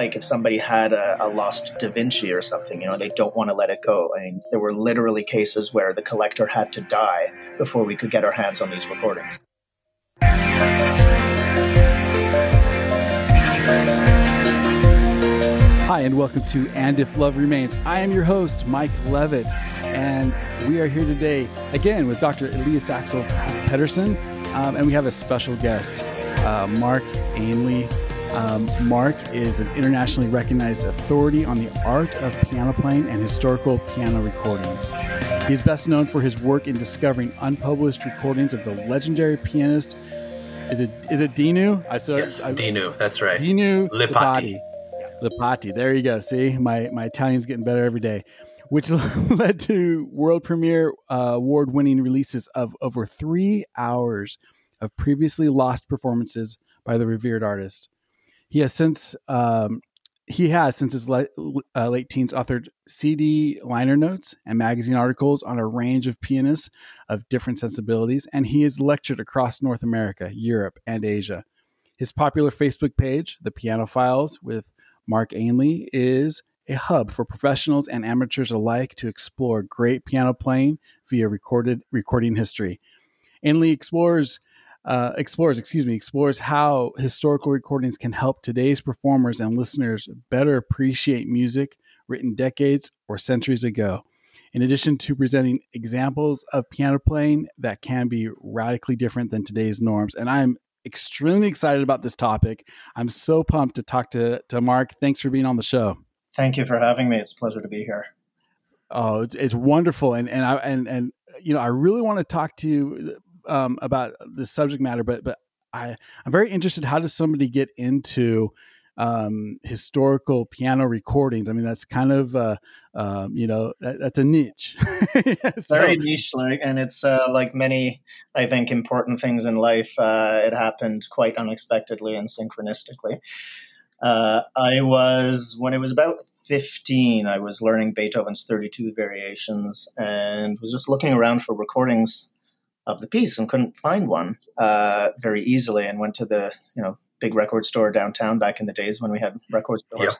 like if somebody had a, a, lost Da Vinci or something, you know, they don't want to let it go. I mean, there were literally cases where the collector had to die before we could get our hands on these recordings. Hi, and welcome to And If Love Remains. I am your host, Mike Levitt, and we are here today again with Dr. Elias Axel Pedersen, um, and we have a special guest, uh, Mark Ainley um, Mark is an internationally recognized authority on the art of piano playing and historical piano recordings. He is best known for his work in discovering unpublished recordings of the legendary pianist. Is it is it Dinu? I saw yes, I, Dinu. That's right. Dinu Lipatti. Lipatti. There you go. See, my my Italian's getting better every day. Which led to world premiere uh, award winning releases of over three hours of previously lost performances by the revered artist. He has since um, he has since his late, uh, late teens authored CD liner notes and magazine articles on a range of pianists of different sensibilities, and he has lectured across North America, Europe, and Asia. His popular Facebook page, The Piano Files with Mark Ainley, is a hub for professionals and amateurs alike to explore great piano playing via recorded recording history. Ainley explores uh, explores, excuse me, explores how historical recordings can help today's performers and listeners better appreciate music written decades or centuries ago. In addition to presenting examples of piano playing that can be radically different than today's norms. And I'm extremely excited about this topic. I'm so pumped to talk to, to Mark. Thanks for being on the show. Thank you for having me. It's a pleasure to be here. Oh, it's, it's wonderful, and and I and and you know I really want to talk to you um, about the subject matter, but but I I'm very interested. How does somebody get into um, historical piano recordings. I mean, that's kind of, uh, um, you know, that, that's a niche. so, Very niche, like, and it's uh, like many, I think, important things in life. Uh, it happened quite unexpectedly and synchronistically. Uh, I was when it was about 15, I was learning Beethoven's 32 variations and was just looking around for recordings of the piece and couldn't find one uh, very easily and went to the you know big record store downtown back in the days when we had record stores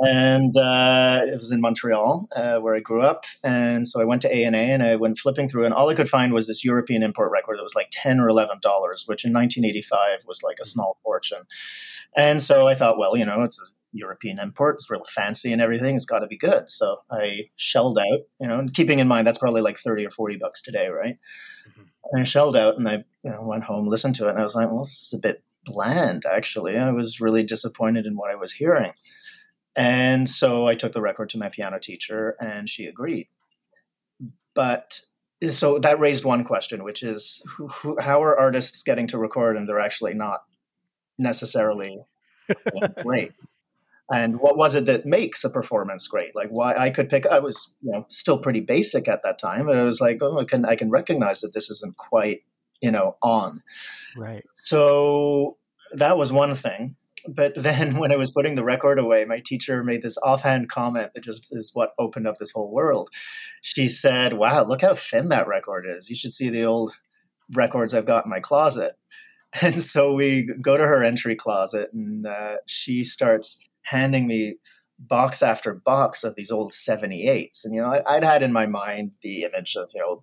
and uh, it was in montreal uh, where i grew up and so i went to a&a and i went flipping through and all i could find was this european import record that was like 10 or 11 dollars which in 1985 was like a small fortune and so i thought well you know it's a European import. It's real fancy and everything. It's got to be good. So I shelled out, you know, and keeping in mind that's probably like 30 or 40 bucks today, right? I shelled out and I you know, went home, listened to it, and I was like, well, this is a bit bland, actually. I was really disappointed in what I was hearing. And so I took the record to my piano teacher, and she agreed. But so that raised one question, which is who, who, how are artists getting to record and they're actually not necessarily great? And what was it that makes a performance great? Like why i could pick i was you know still pretty basic at that time but i was like oh i can i can recognize that this isn't quite you know on. Right. So that was one thing. But then when i was putting the record away my teacher made this offhand comment that just is what opened up this whole world. She said wow look how thin that record is. You should see the old records i've got in my closet. And so we go to her entry closet and uh, she starts handing me box after box of these old 78s. And, you know, I'd had in my mind the image of, you know,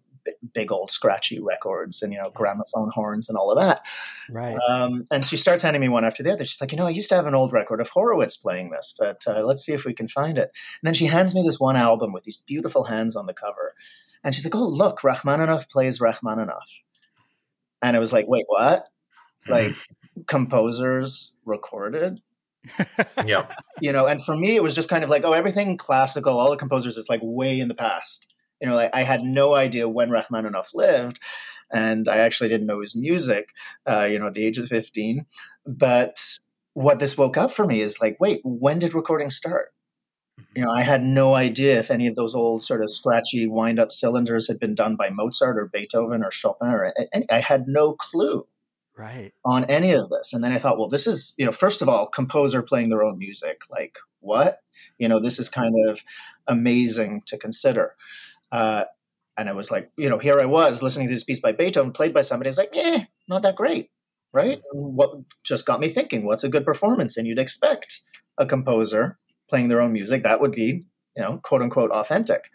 big old scratchy records and you know gramophone horns and all of that. Right. Um, and she starts handing me one after the other. She's like you know i used to have an old record of horowitz playing this but uh, let's see if we can find it. And then she hands me this one album with these beautiful hands on the cover. And she's like oh look rachmaninoff plays rachmaninoff. And i was like wait what? Like composers recorded yeah. You know, and for me, it was just kind of like, oh, everything classical, all the composers, it's like way in the past. You know, like I had no idea when Rachmaninoff lived, and I actually didn't know his music, uh, you know, at the age of 15. But what this woke up for me is like, wait, when did recording start? You know, I had no idea if any of those old sort of scratchy wind up cylinders had been done by Mozart or Beethoven or Chopin or any, I had no clue. Right on any of this and then i thought well this is you know first of all composer playing their own music like what you know this is kind of amazing to consider uh, and I was like, you know, here I was listening to this piece by Beethoven played by somebody. Was like, yeah, not that great, right? What just got me thinking, what's a good performance? And you'd expect a composer playing their own music that would be, you know, quote unquote authentic.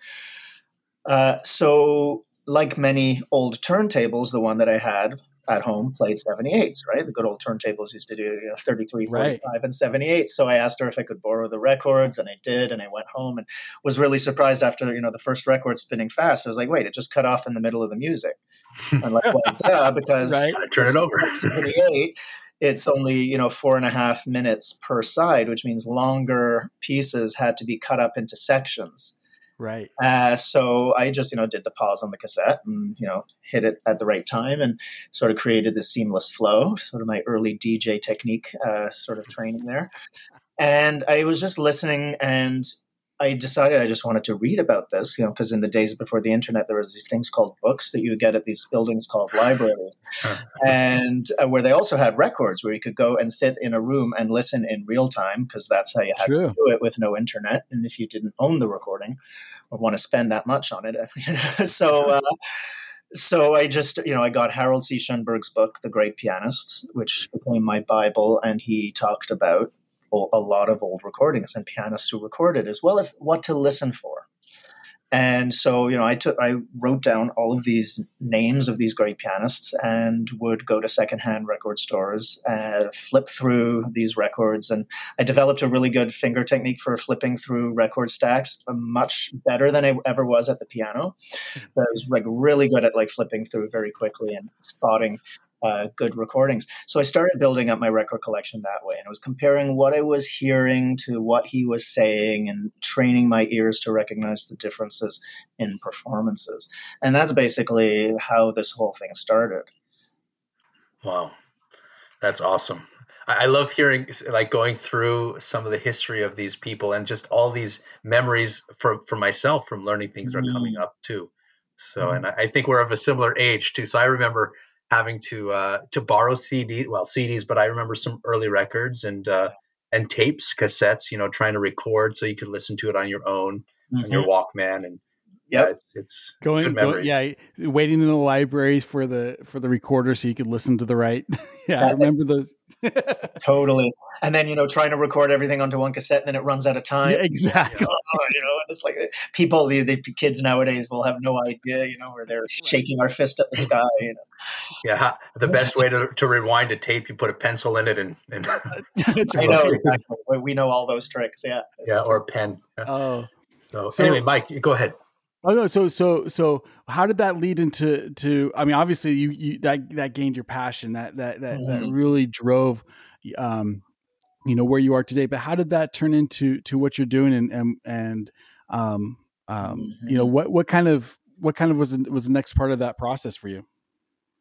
Uh, so, like many old turntables, the one that I had at home played 78s, right? The good old turntables used to do you know, 33, 45, right. and 78. So I asked her if I could borrow the records, and I did. And I went home and was really surprised after you know the first record spinning fast. I was like, wait, it just cut off in the middle of the music. And like, well, yeah, because right. turn it over. 78, it's only you know four and a half minutes per side, which means longer pieces had to be cut up into sections. Right. Uh, so I just, you know, did the pause on the cassette and, you know, hit it at the right time and sort of created this seamless flow, sort of my early DJ technique uh, sort of training there. And I was just listening and I decided I just wanted to read about this, you know, because in the days before the internet, there was these things called books that you would get at these buildings called libraries, and uh, where they also had records where you could go and sit in a room and listen in real time because that's how you had True. to do it with no internet, and if you didn't own the recording or want to spend that much on it, so. Uh, so I just, you know, I got Harold C. Schonberg's book, The Great Pianists, which became my Bible, and he talked about a lot of old recordings and pianists who recorded, as well as what to listen for. And so, you know, I took, I wrote down all of these names of these great pianists and would go to secondhand record stores, and flip through these records. And I developed a really good finger technique for flipping through record stacks, uh, much better than I ever was at the piano. But I was like really good at like flipping through very quickly and spotting uh, good recordings. So I started building up my record collection that way, and I was comparing what I was hearing to what he was saying, and training my ears to recognize the differences in performances. And that's basically how this whole thing started. Wow, that's awesome. I love hearing, like, going through some of the history of these people and just all these memories for for myself from learning things mm-hmm. are coming mm. up too. So, mm-hmm. and I think we're of a similar age too. So I remember having to uh, to borrow CD, well CDs, but I remember some early records and uh, and tapes, cassettes. You know, trying to record so you could listen to it on your own mm-hmm. on your Walkman, and yeah, it's, it's going, going, yeah, waiting in the libraries for the for the recorder so you could listen to the right. yeah, I remember those. totally. And then you know, trying to record everything onto one cassette, and then it runs out of time. Yeah, exactly. You know, it's like uh, people, the, the, kids nowadays will have no idea, you know, where they're shaking our fist at the sky. You know. Yeah, the best way to, to rewind a tape, you put a pencil in it, and, and I know exactly. We know all those tricks. Yeah. Yeah, or a pen. Oh. So, so anyway, Mike, go ahead. Oh no, so so so how did that lead into to I mean obviously you, you that that gained your passion that that that, mm-hmm. that really drove um you know where you are today but how did that turn into to what you're doing and and and um um mm-hmm. you know mm-hmm. what what kind of what kind of was was the next part of that process for you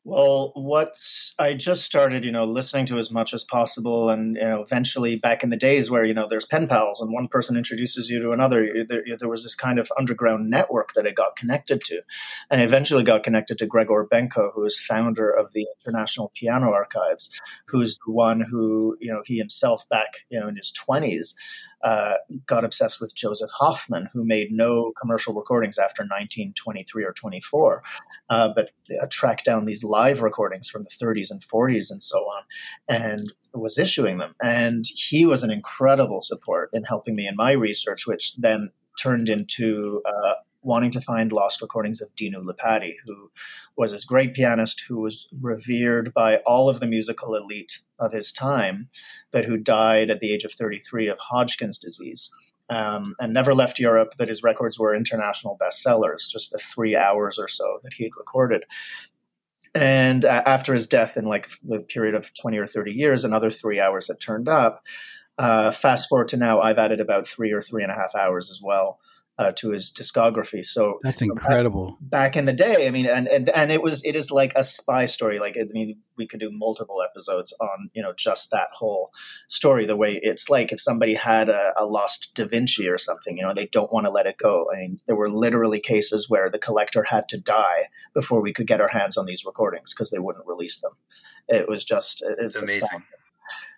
well, what I just started, you know, listening to as much as possible, and you know, eventually, back in the days where you know there's pen pals, and one person introduces you to another, there, there was this kind of underground network that I got connected to, and eventually got connected to Gregor Benko, who is founder of the International Piano Archives, who's the one who you know he himself back you know in his twenties uh, got obsessed with Josef Hofmann, who made no commercial recordings after 1923 or 24, uh, but uh, tracked down these live recordings from the 30s and 40s and so on, and was issuing them. And he was an incredible support in helping me in my research, which then turned into uh, wanting to find lost recordings of Dinu Lipatti, who was this great pianist who was revered by all of the musical elite of his time, but who died at the age of 33 of Hodgkin's disease. Um, and never left Europe, but his records were international bestsellers, just the three hours or so that he had recorded. And uh, after his death, in like the period of 20 or 30 years, another three hours had turned up. Uh, fast forward to now, I've added about three or three and a half hours as well uh, to his discography. So that's incredible. Back, back, in the day, I mean, and, and and it was it is like a spy story. Like I mean, we could do multiple episodes on you know just that whole story. The way it's like if somebody had a, a lost Da Vinci or something, you know, they don't want to let it go. I mean, there were literally cases where the collector had to die before we could get our hands on these recordings because they wouldn't release them It was just it's, it's amazing.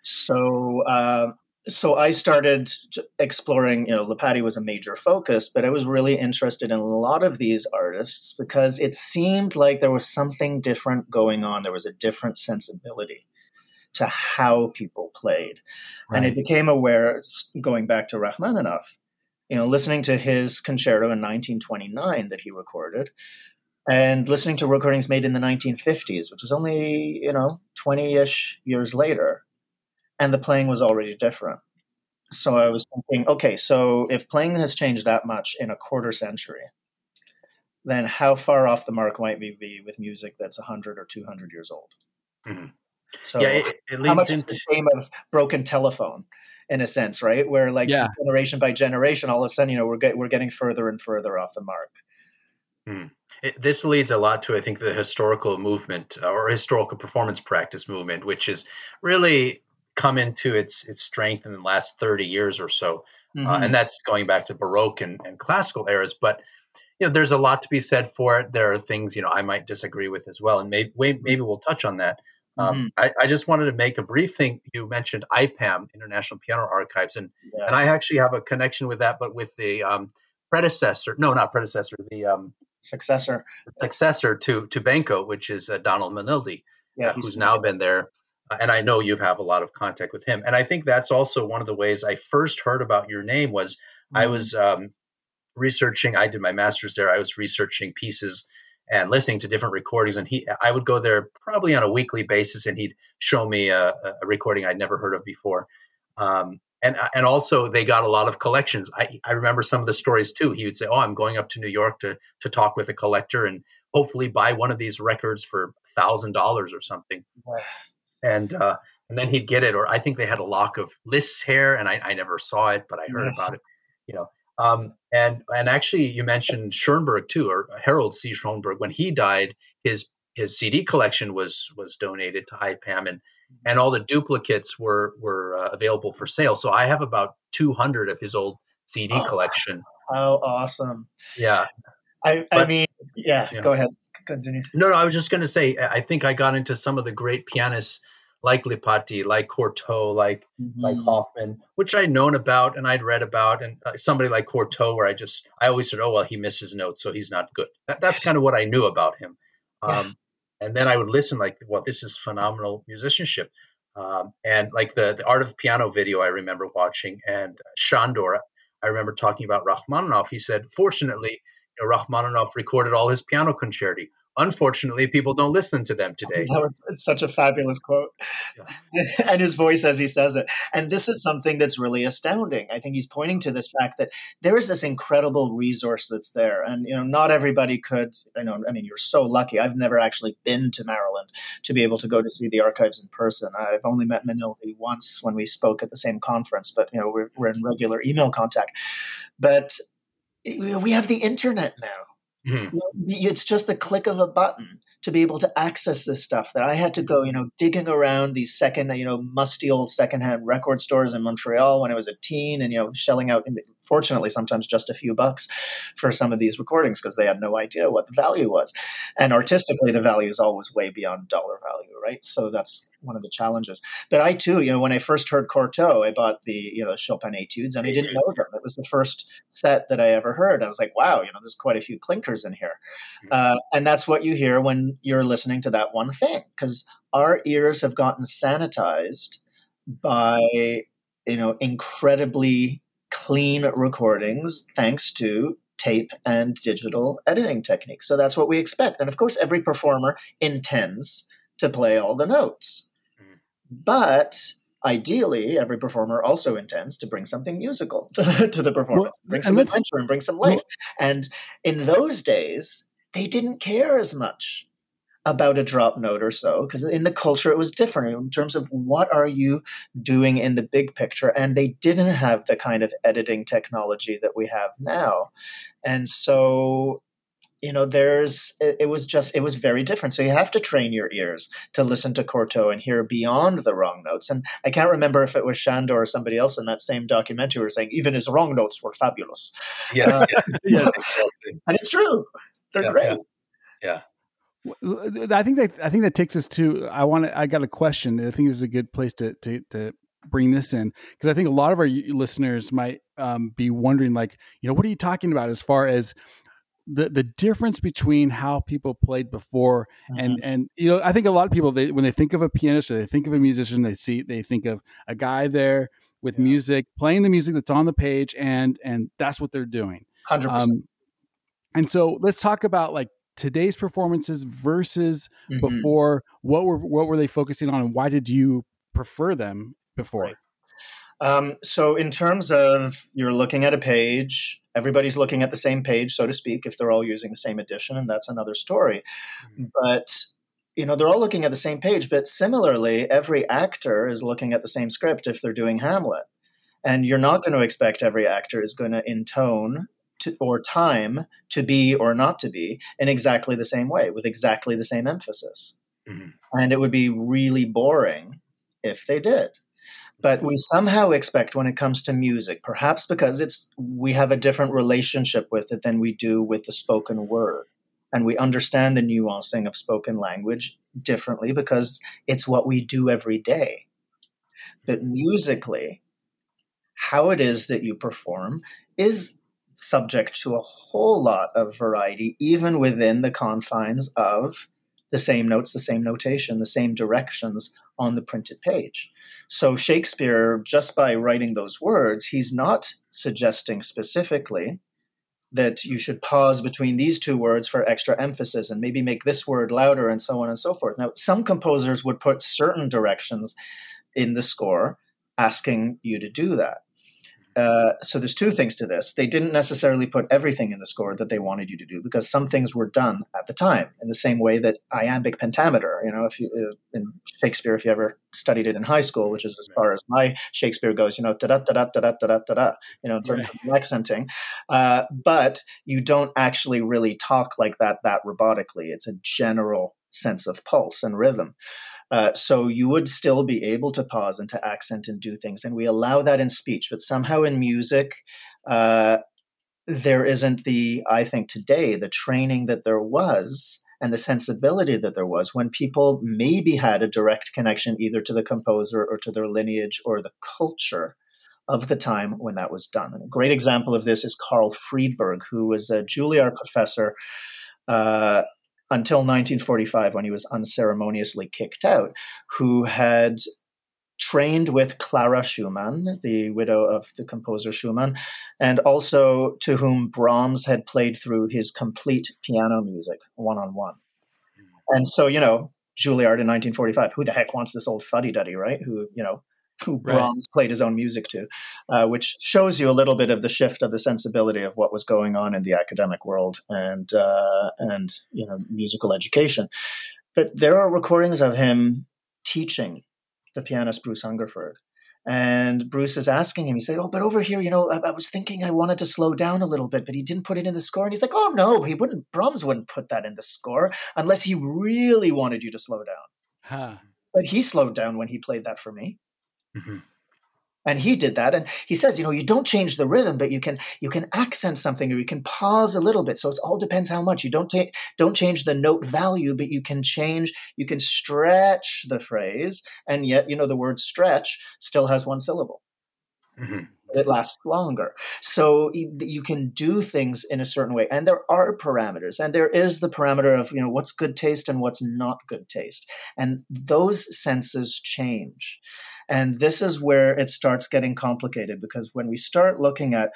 So uh, so I started exploring, you know, Lipatti was a major focus, but I was really interested in a lot of these artists because it seemed like there was something different going on. There was a different sensibility to how people played. Right. And I became aware, going back to Rachmaninoff, you know, listening to his concerto in 1929 that he recorded, and listening to recordings made in the 1950s, which is only, you know, 20 ish years later and the playing was already different. So I was thinking, okay, so if playing has changed that much in a quarter century, then how far off the mark might we be with music that's 100 or 200 years old? Mm-hmm. So yeah, it, it how much into- is the same of broken telephone? in a sense, right? Where like yeah. generation by generation, all of a sudden, you know, we're get, we're getting further and further off the mark. Mm. It, this leads a lot to, I think, the historical movement or historical performance practice movement, which is really come into its its strength in the last 30 years or so. Uh, mm-hmm. Uh, and that's going back to Baroque and, and classical eras. But you know, there's a lot to be said for it. There are things you know I might disagree with as well, and maybe maybe we'll touch on that. Um, mm-hmm. I, I, just wanted to make a brief thing. You mentioned IPAM, International Piano Archives, and yes. and I actually have a connection with that, but with the um, predecessor. No, not predecessor. The um, successor. Successor to to Benko, which is uh, Donald Manildi, yeah, uh, who's now been there and I know you have a lot of contact with him. And I think that's also one of the ways I first heard about your name was mm-hmm. I was um, researching. I did my master's there. I was researching pieces and listening to different recordings. And he, I would go there probably on a weekly basis, and he'd show me a, a recording I'd never heard of before. Um, and and also they got a lot of collections. I, I remember some of the stories too. He would say, "Oh, I'm going up to New York to to talk with a collector and hopefully buy one of these records for thousand dollars or something." And uh, and then he'd get it. Or I think they had a lock of Liszt's hair, and I, I never saw it, but I heard yeah. about it. You know, um, and and actually, you mentioned Schonberg too, or Harold C. Schonberg. When he died, his his CD collection was was donated to IPAM, and and all the duplicates were were uh, available for sale. So I have about 200 of his old CD oh, collection. How awesome! Yeah, I I mean, yeah, yeah. Go ahead continue. No, no, I was just going to say, I think I got into some of the great pianists like Lipatti, like Cortot, like mm-hmm. like Hofmann, which I'd known about and I'd read about, and uh, somebody like Cortot, where I just I always said, oh well, he misses notes, so he's not good. That, that's kind of what I knew about him. Um, and then I would listen, like, well, this is phenomenal musicianship. Um, and like the the Art of Piano video, I remember watching, and Sándor, I remember talking about Rachmaninoff. He said, fortunately, you know, Rachmaninoff recorded all his piano concerti unfortunately, people don't listen to them today. No, it's, it's such a fabulous quote. Yeah. and his voice as he says it. And this is something that's really astounding. I think he's pointing to this fact that there is this incredible resource that's there. And, you know, not everybody could, I know, I mean, you're so lucky. I've never actually been to Maryland to be able to go to see the archives in person. I've only met Manildi once when we spoke at the same conference, but, you know, we're, we're in regular email contact. But we have the internet now Mm-hmm. It's just the click of a button to be able to access this stuff that I had to go, you know, digging around these second, you know, musty old secondhand record stores in Montreal when I was a teen and, you know, shelling out, fortunately, sometimes just a few bucks for some of these recordings because they had no idea what the value was. And artistically, the value is always way beyond dollar value, right? So that's one of the challenges. But I too, you know, when I first heard Cortot, I bought the you know Chopin Etudes, and I didn't know them. It was the first set that I ever heard. I was like, wow, you know, there's quite a few clinkers in here, mm-hmm. uh, and that's what you hear when you're listening to that one thing, because our ears have gotten sanitized by you know incredibly clean recordings thanks to tape and digital editing techniques. So that's what we expect. And of course, every performer intends to play all the notes. Hmm. But ideally, every performer also intends to bring something musical to, to the performance, well, bring some adventure and bring some life. Well, and in those days, they didn't care as much about a drop note or so because in the culture it was different in terms of what are you doing in the big picture and they didn't have the kind of editing technology that we have now. And so you know there's it, it, was just it was very different. So you have to train your ears to listen to Cortot and hear beyond the wrong notes. And i can't remember if it was sándor or somebody else in that same documentary who were saying even his wrong notes were fabulous. Yeah, uh, yeah. and it's true. They're yeah, great. yeah. I think that I think that takes us to I want to I got a question. I think this is a good place to to, to bring this in because I think a lot of our listeners might um, be wondering, like, you know, what are you talking about as far as the the difference between how people played before mm-hmm. and and you know I think a lot of people they when they think of a pianist or they think of a musician they see they think of a guy there with yeah. music playing the music that's on the page and and that's what they're doing. Hundred um, percent. And so let's talk about like today's performances versus mm-hmm. before what were what were they focusing on and why did you prefer them before right. um, so in terms of you're looking at a page everybody's looking at the same page so to speak if they're all using the same edition and that's another story mm-hmm. but you know they're all looking at the same page but similarly every actor is looking at the same script if they're doing hamlet and you're not going to expect every actor is going to intone to, or time to be or not to be in exactly the same way with exactly the same emphasis. Mm-hmm. And it would be really boring if they did. But we somehow expect when it comes to music, perhaps because it's we have a different relationship with it than we do with the spoken word. And we understand the nuancing of spoken language differently because it's what we do every day. But musically, how it is that you perform is subject to a whole lot of variety, even within the confines of the same notes, the same notation, the same directions on the printed page. So Shakespeare, just by writing those words, he's not suggesting specifically that you should pause between these two words for extra emphasis and maybe make this word louder and so on and so forth. Now, some composers would put certain directions in the score asking you to do that. Uh, so there's two things to this. They didn't necessarily put everything in the score that they wanted you to do because some things were done at the time in the same way that iambic pentameter. You know, if you uh, in Shakespeare, if you ever studied it in high school, which is as far as my Shakespeare goes, you know, da da da da da da da da da. You know, in terms right. of accenting, uh, but you don't actually really talk like that that robotically. It's a general sense of pulse and rhythm. Uh, so you would still be able to pause and to accent and do things. And we allow that in speech, but somehow in music, uh, there isn't the, I think today, the training that there was and the sensibility that there was when people maybe had a direct connection either to the composer or to their lineage or the culture of the time when that was done. And a great example of this is Carl Friedberg, who was a Juilliard professor uh, until 1945 when he was unceremoniously kicked out, who had trained with Clara Schumann, the widow of the composer Schumann, and also to whom Brahms had played through his complete piano music one on one. And so, you know, Juilliard in 1945, who the heck wants this old fuddy duddy, right? Who, you know, who Brahms right. played his own music to, uh, which shows you a little bit of the shift of the sensibility of what was going on in the academic world and uh, and you know musical education. But there are recordings of him teaching the pianist Bruce Hungerford. And Bruce is asking him, he said, Oh, but over here, you know, I, I, was thinking I wanted to slow down a little bit, but he didn't put it in the score. And he's like, Oh, no, he wouldn't, Brahms wouldn't put that in the score unless he really wanted you to slow down. Huh. But he slowed down when he played that for me. Mm-hmm. And he did that, and he says, you know, you don't change the rhythm, but you can you can accent something, or you can pause a little bit. So it all depends how much. You don't take don't change the note value, but you can change. You can stretch the phrase, and yet you know the word stretch still has one syllable. Mm-hmm it lasts longer. So you can do things in a certain way, and there are parameters, and there is the parameter of you know what's good taste and what's not good taste, and those senses change, and this is where it starts getting complicated because when we start looking at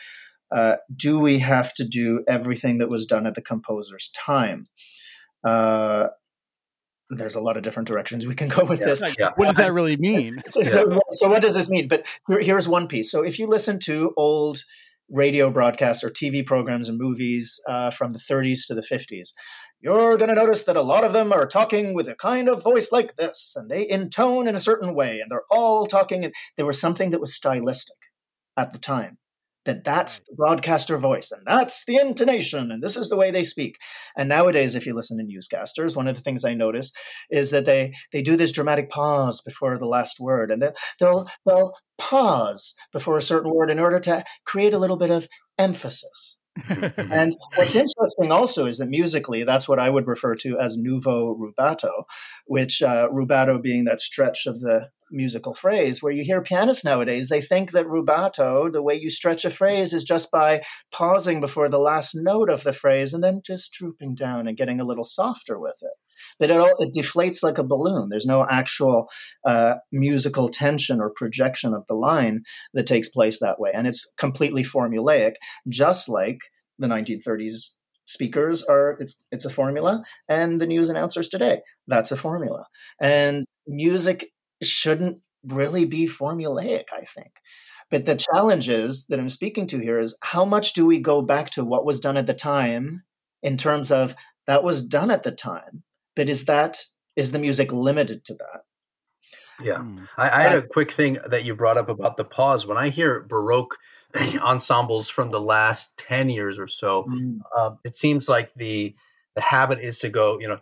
uh, do we have to do everything that was done at the composer's time? Uh, there's a lot of different directions we can go with yeah, this. yeah. What does that really mean? so, so, so, what does this mean? But here, here's one piece. So, if you listen to old radio broadcasts or TV programs and movies uh, from the 30s to the 50s, you're going to notice that a lot of them are talking with a kind of voice like this, and they intone in a certain way, and they're all talking. And there was something that was stylistic at the time that that's the broadcaster voice and that's the intonation and this is the way they speak and nowadays if you listen to newscasters one of the things i notice is that they they do this dramatic pause before the last word and they'll they'll pause before a certain word in order to create a little bit of emphasis and what's interesting also is that musically, that's what I would refer to as nouveau rubato, which uh, rubato being that stretch of the musical phrase where you hear pianists nowadays they think that rubato the way you stretch a phrase is just by pausing before the last note of the phrase and then just drooping down and getting a little softer with it but it all it deflates like a balloon. There's no actual uh, musical tension or projection of the line that takes place that way. And it's completely formulaic just like the 1930s speakers are it's it's a formula and the news announcers today that's a formula. And music shouldn't really be formulaic, I think. But the challenges that I'm speaking to here is how much do we go back to what was done at the time in terms of that was done at the time, but is that is the music limited to that? Yeah, mm. I, I, had a quick thing that you brought up about the pause. When I hear Baroque ensembles from the last ten years or so, mm. uh, it seems like the the habit is to go, you know,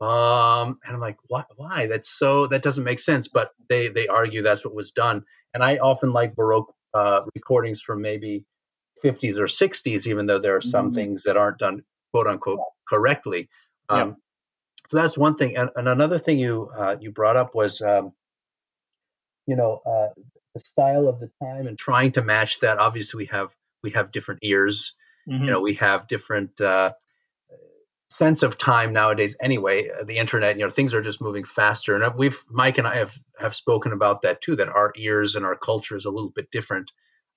um, and I'm like, why? Why? That's so that doesn't make sense. But they they argue that's what was done. And I often like Baroque uh, recordings from maybe 50s or 60s, even though there are some mm-hmm. things that aren't done quote unquote correctly. Um, yeah. So that's one thing. And, and another thing you uh, you brought up was, um, you know, uh, the style of the time and trying to match that. Obviously, we have we have different ears. Mm-hmm. You know, we have different uh, sense of time nowadays anyway uh, the internet you know things are just moving faster and we've mike and i have have spoken about that too that our ears and our culture is a little bit different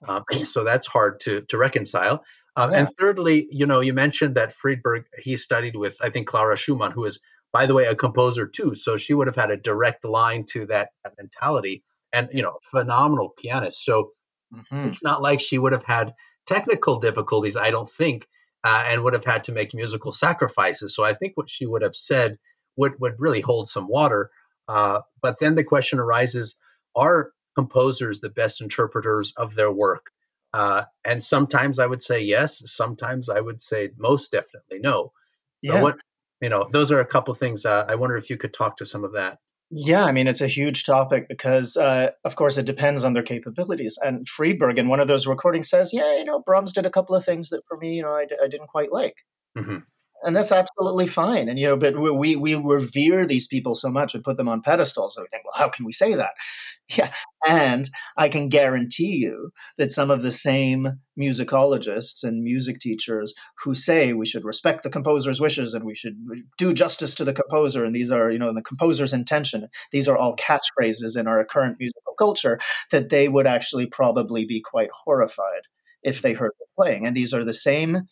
um, so that's hard to to reconcile um, yeah. and thirdly you know you mentioned that friedberg he studied with i think clara schumann who is by the way a composer too so she would have had a direct line to that, that mentality and you know phenomenal pianist so mm-hmm. it's not like she would have had technical difficulties i don't think uh, and would have had to make musical sacrifices. So I think what she would have said would, would really hold some water. Uh, but then the question arises are composers the best interpreters of their work? Uh, and sometimes I would say yes. Sometimes I would say most definitely no. So yeah. what you know, those are a couple things. Uh, I wonder if you could talk to some of that. Yeah, I mean, it's a huge topic because, uh, of course, it depends on their capabilities. And Friedberg, in one of those recordings, says, "Yeah, you know, Brahms did a couple of things that, for me, you know, I, I didn't quite like." Mm-hmm and that's absolutely fine. And you know, but we we revere these people so much and put them on pedestals. So we think, well, how can we say that? Yeah, and I can guarantee you that some of the same musicologists and music teachers who say we should respect the composer's wishes and we should do justice to the composer, and these are you know the composer's intention. These are all catchphrases in our current musical culture that they would actually probably be quite horrified if they heard playing. And these are the same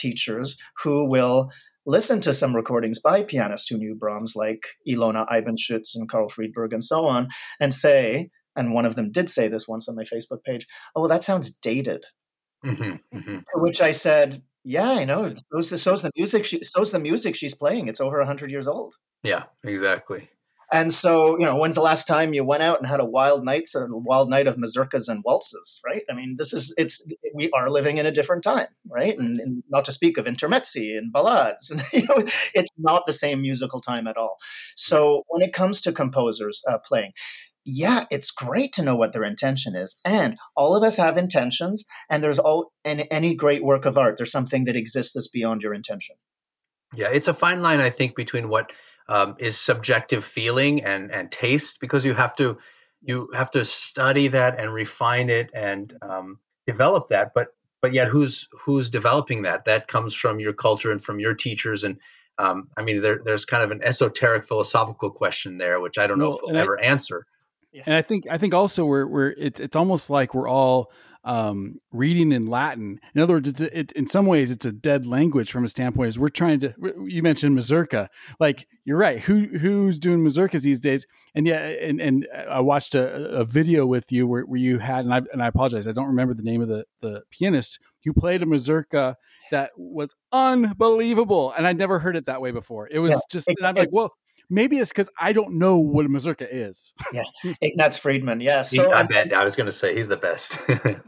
teachers who will listen to some recordings by pianists who knew Brahms, like Ilona Eibenschütz and Carl Friedberg and so on, and say, and one of them did say this once on my Facebook page, oh, well, that sounds dated. Mm-hmm, mm-hmm. Which I said, yeah, I know. So's, so's the music. She, so's the music she's playing. It's over hundred years old. Yeah, exactly. And so, you know, when's the last time you went out and had a wild night, a wild night of mazurkas and waltzes, right? I mean, this is it's we are living in a different time, right? And, and not to speak of intermezzi and ballades, and you know, it's not the same musical time at all. So, when it comes to composers uh, playing, yeah, it's great to know what their intention is. And all of us have intentions, and there's all in any great work of art, there's something that exists that's beyond your intention. Yeah, it's a fine line, I think, between what um, is subjective feeling and and taste because you have to you have to study that and refine it and um, develop that. But but yet who's who's developing that? That comes from your culture and from your teachers. And um, i mean there, there's kind of an esoteric philosophical question there which i don't well, know if we'll ever I, answer. And i think i think also we're we're it's, it's almost like we're all um, reading in Latin. In other words, it's a, it, in some ways it's a dead language from a standpoint. Is we're trying to. You mentioned mazurka. Like you're right. Who who's doing mazurkas these days? And yeah, and and I watched a, a video with you where, where you had, and I and I apologize, I don't remember the name of the the pianist. You played a mazurka that was unbelievable, and I'd never heard it that way before. It was yeah. just, and I'm like, well, maybe it's because I don't know what a mazurka is. yeah, Ignaz Friedman. Yeah, so he, I, bet, I was going to say he's the best.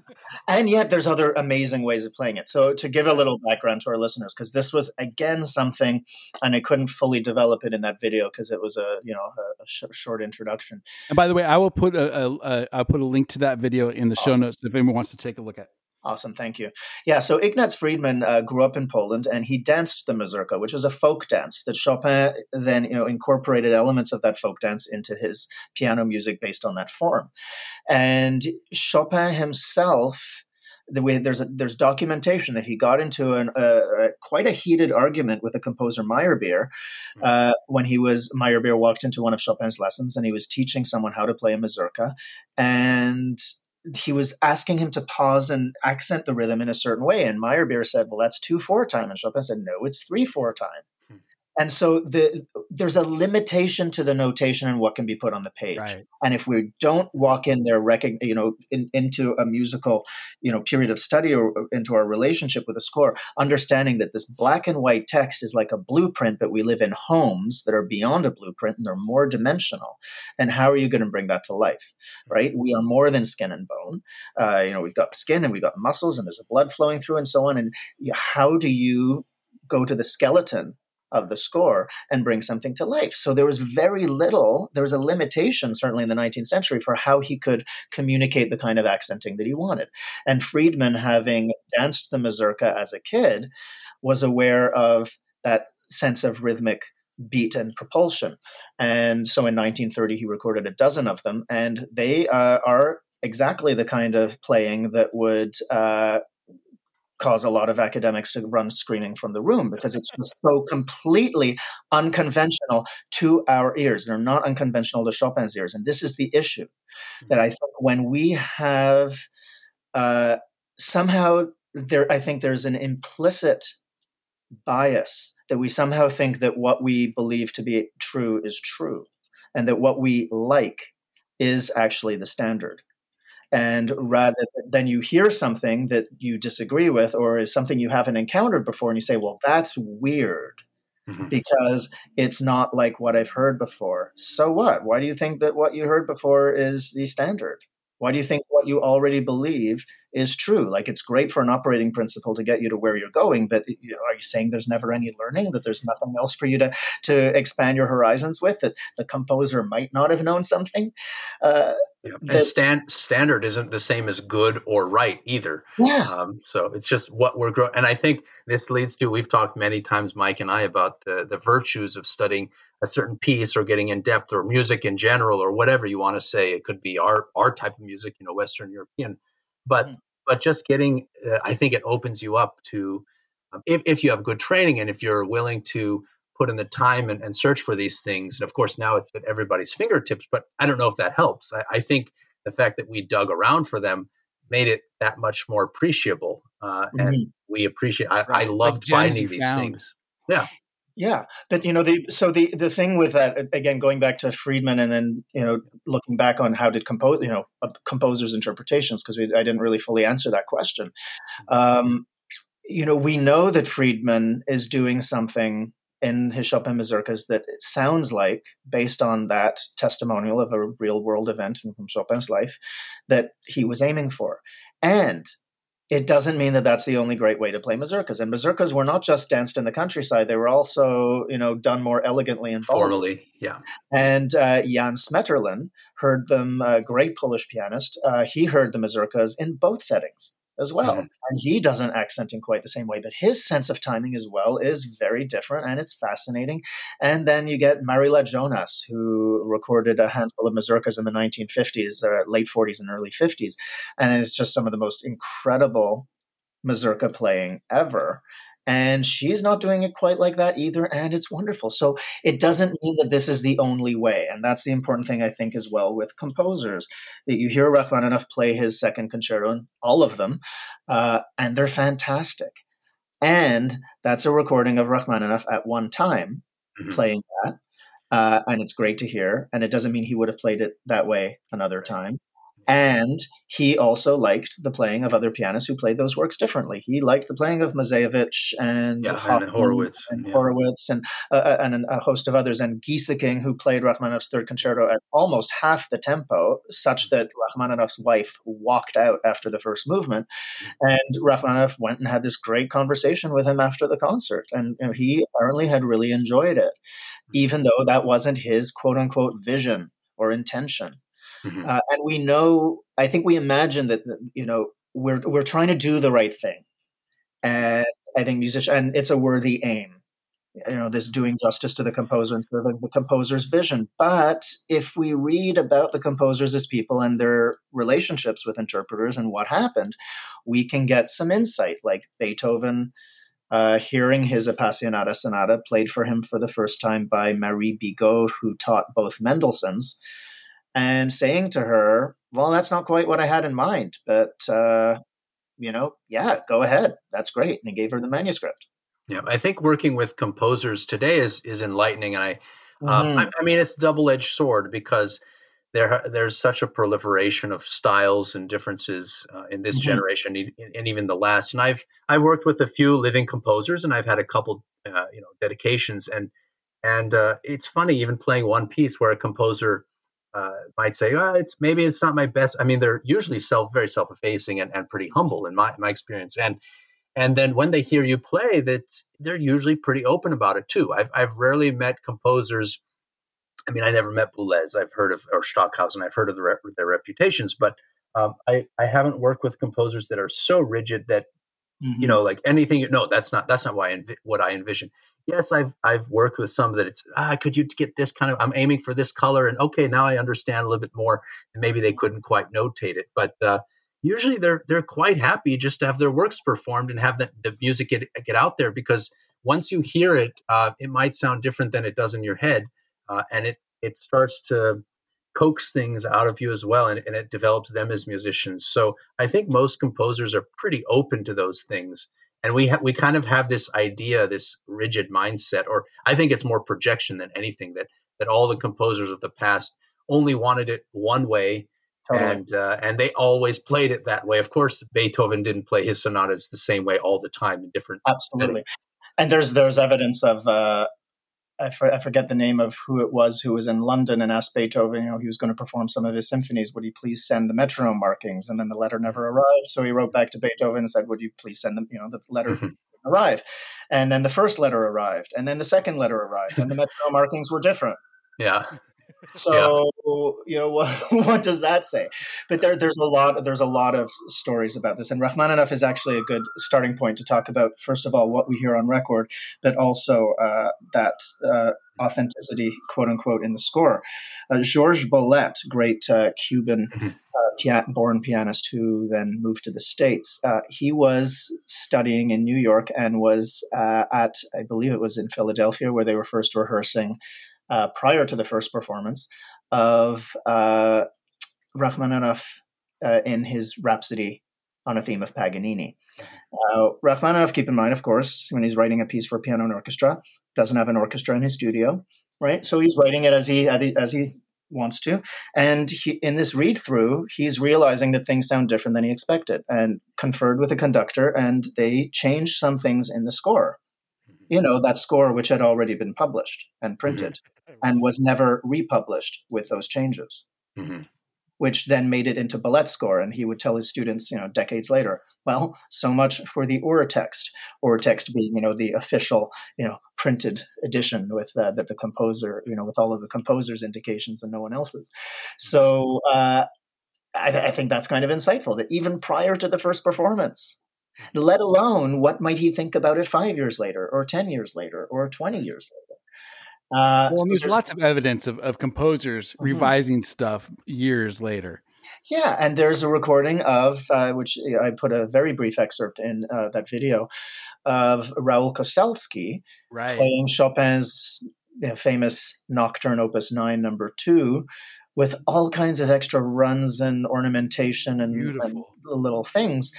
and yet, there's other amazing ways of playing it. So, to give a little background to our listeners, because this was again something, and I couldn't fully develop it in that video because it was a you know a, a sh- short introduction. And by the way, I will put a, a, a I'll put a link to that video in the awesome. show notes if anyone wants to take a look at. Awesome, thank you. Yeah, so Ignaz Friedman uh, grew up in Poland and he danced the mazurka, which is a folk dance that Chopin then you know incorporated elements of that folk dance into his piano music based on that form. And Chopin himself the way there's a, there's documentation that he got into an, uh, quite a heated argument with the composer Meyerbeer hmm. uh, when he was Meyerbeer walked into one of Chopin's lessons and he was teaching someone how to play a mazurka and he was asking him to pause and accent the rhythm in a certain way. And Meyerbeer said, well, that's two four time. And Chopin said, no, it's three four time. And so the, there's a limitation to the notation and what can be put on the page. Right. And if we don't walk in there, recogn- you know, in, into a musical, you know, period of study or into our relationship with a score, understanding that this black and white text is like a blueprint, but we live in homes that are beyond a blueprint and they're more dimensional. Then how are you going to bring that to life? Right? We are more than skin and bone. Uh, you know, we've got skin and we've got muscles and there's a blood flowing through and so on. And how do you go to the skeleton of the score and bring something to life. So there was very little, there was a limitation, certainly in the 19th century, for how he could communicate the kind of accenting that he wanted. And Friedman, having danced the mazurka as a kid, was aware of that sense of rhythmic beat and propulsion. And so in 1930, he recorded a dozen of them, and they uh, are exactly the kind of playing that would uh, cause a lot of academics to run screaming from the room because it's just so completely unconventional to our ears. They're not unconventional to Chopin's ears. And this is the issue that I think when we have uh, somehow there, I think there's an implicit bias that we somehow think that what we believe to be true is true and that what we like is actually the standard and rather than you hear something that you disagree with or is something you haven't encountered before and you say well that's weird mm-hmm. because it's not like what i've heard before so what why do you think that what you heard before is the standard why do you think what you already believe is true? Like it's great for an operating principle to get you to where you're going, but you know, are you saying there's never any learning? That there's nothing else for you to to expand your horizons with? That the composer might not have known something? Uh, yeah. and stand, standard isn't the same as good or right either. Yeah. Um, so it's just what we're growing. And I think this leads to we've talked many times, Mike and I, about the the virtues of studying a certain piece or getting in depth or music in general or whatever you want to say. It could be our our type of music, you know, Western European, but mm. but just getting, uh, I think it opens you up to um, if if you have good training and if you're willing to put in the time and, and, search for these things. And of course, now it's at everybody's fingertips, but I don't know if that helps. I, I think the fact that we dug around for them made it that much more appreciable. Uh, mm-hmm. And we appreciate, I, right. I loved like finding these found. things. Yeah. Yeah, but you know the so the the thing with that again going back to Friedman and then you know looking back on how did compose you know composers interpretations because I didn't really fully answer that question. Um, you know we know that Friedman is doing something in his Chopin mazurkas that it sounds like, based on that testimonial of a real world event from Chopin's life, that he was aiming for. And it doesn't mean that that's the only great way to play mazurkas. And mazurkas were not just danced in the countryside; they were also, you know, done more elegantly and formally. Yeah. And uh, Jan Smeterlin heard them, a great Polish pianist. Uh, he heard the mazurkas in both settings as well. Mm-hmm. And he doesn't accent in quite the same way, but his sense of timing as well is very different and it's fascinating. And then you get Maryla Jonas, who recorded a handful of mazurkas in the 1950s, or uh, late 40s and early 50s. And it's just some of the most incredible mazurka playing ever. And she's not doing it quite like that either. And it's wonderful. So it doesn't mean that this is the only way. And that's the important thing, I think, as well with composers that you hear Rachmaninoff play his second concerto, and all of them, uh, and they're fantastic. And that's a recording of Rachmaninoff at one time mm-hmm. playing that. Uh, and it's great to hear. And it doesn't mean he would have played it that way another time. And he also liked the playing of other pianists who played those works differently. He liked the playing of Moiseiwitsch and, yeah, and Horowitz and, yeah. Horowitz and, uh, uh, and a host of others, and Gieseking, who played Rachmaninoff's third concerto at almost half the tempo, such that Rachmaninoff's wife walked out after the first movement. And Rachmaninoff went and had this great conversation with him after the concert, and you know, he apparently had really enjoyed it, even though that wasn't his quote unquote vision or intention. Mm-hmm. Uh, and we know, I think we imagine that, you know, we're we're trying to do the right thing, and I think musician and it's a worthy aim. You know, this doing justice to the composer and serving the composer's vision. But if we read about the composers as people and their relationships with interpreters and what happened, we can get some insight. Like Beethoven, uh, hearing his Appassionata Sonata played for him for the first time by Marie Bigot, who taught both Mendelssohn's, and saying to her, "Well, that's not quite what I had in mind, but uh, you know, yeah, go ahead. That's great. And he gave her the manuscript. Yeah, I think working with composers today is is enlightening, and I, um, mm-hmm. I, I, mean, it's double edged sword because there there's such a proliferation of styles and differences uh, in this mm-hmm. generation and even the last. And I've I've worked with a few living composers, and I've had a couple, uh, you know, dedications, and and uh, it's funny even playing one piece where a composer uh, might say, oh, it's maybe it's not my best. I mean, they're usually self very self effacing and, and pretty humble in my my experience. And and then when they hear you play, that they're usually pretty open about it too. I've I've rarely met composers. I mean, I never met Boulez. I've heard of or Stockhausen. I've heard of the, their reputations, but um, I I haven't worked with composers that are so rigid that mm-hmm. you know like anything. No, that's not that's not why what I envision yes, I've I've worked with some that it's ah, could you get this kind of I'm aiming for this color and okay, now I understand a little bit more. And maybe they couldn't quite notate it, but uh, usually they're they're quite happy just to have their works performed and have the, the music get get out there because once you hear it, uh, it might sound different than it does in your head, uh, and it it starts to coax things out of you as well and, and it develops them as musicians so i think most composers are pretty open to those things and we ha- we kind of have this idea this rigid mindset or i think it's more projection than anything that that all the composers of the past only wanted it one way totally. and uh, and they always played it that way of course beethoven didn't play his sonatas the same way all the time in different absolutely settings. and there's there's evidence of uh, I, for, I, forget the name of who it was who was in London and asked Beethoven, you know, he was going to perform some of his symphonies. Would he please send the metronome markings? And then the letter never arrived. So he wrote back to Beethoven and said, Would you please send them, you know, the letter mm-hmm. arrive? And then the first letter arrived. And then the second letter arrived. And the metronome markings were different. Yeah. So yeah. you know what, what does that say? But there, there's a lot there's a lot of stories about this, and Rachmaninoff is actually a good starting point to talk about. First of all, what we hear on record, but also uh, that uh, authenticity, quote unquote, in the score. Uh, Georges Bolet, great uh, Cuban. Mm-hmm. Uh, born pianist who then moved to the states. Uh, he was studying in New York and was at, I believe it was in Philadelphia, where they were first rehearsing uh, prior to the first performance of uh, Rachmaninoff uh, in his Rhapsody on a theme of Paganini. Uh, Rachmaninoff, keep in mind, of course, when he's writing a piece for piano and orchestra, doesn't have an orchestra in his studio, right? So he's writing it as he as he wants to. And he, in this read through, he's realizing that things sound different than he expected and conferred with the conductor, and they changed some things in the score. You know, that score which had already been published and printed and was never republished with those changes. Mm-hmm. Which then made it into Bolet's score, and he would tell his students, you know, decades later, well, so much for the Urtext, Urtext being, you know, the official, you know, printed edition with uh, that the composer, you know, with all of the composer's indications and no one else's. So uh, I, th- I think that's kind of insightful that even prior to the first performance, let alone what might he think about it five years later, or ten years later, or twenty years later. Uh, well, so there's, there's, lots of evidence of, of composers mm-hmm. revising stuff years later. Yeah, and there's a recording of uh, which I put a very brief excerpt in uh, that video of Raoul Koczalski right. playing Chopin's famous Nocturne Opus Nine Number Two, with all kinds of extra runs and ornamentation and, and little things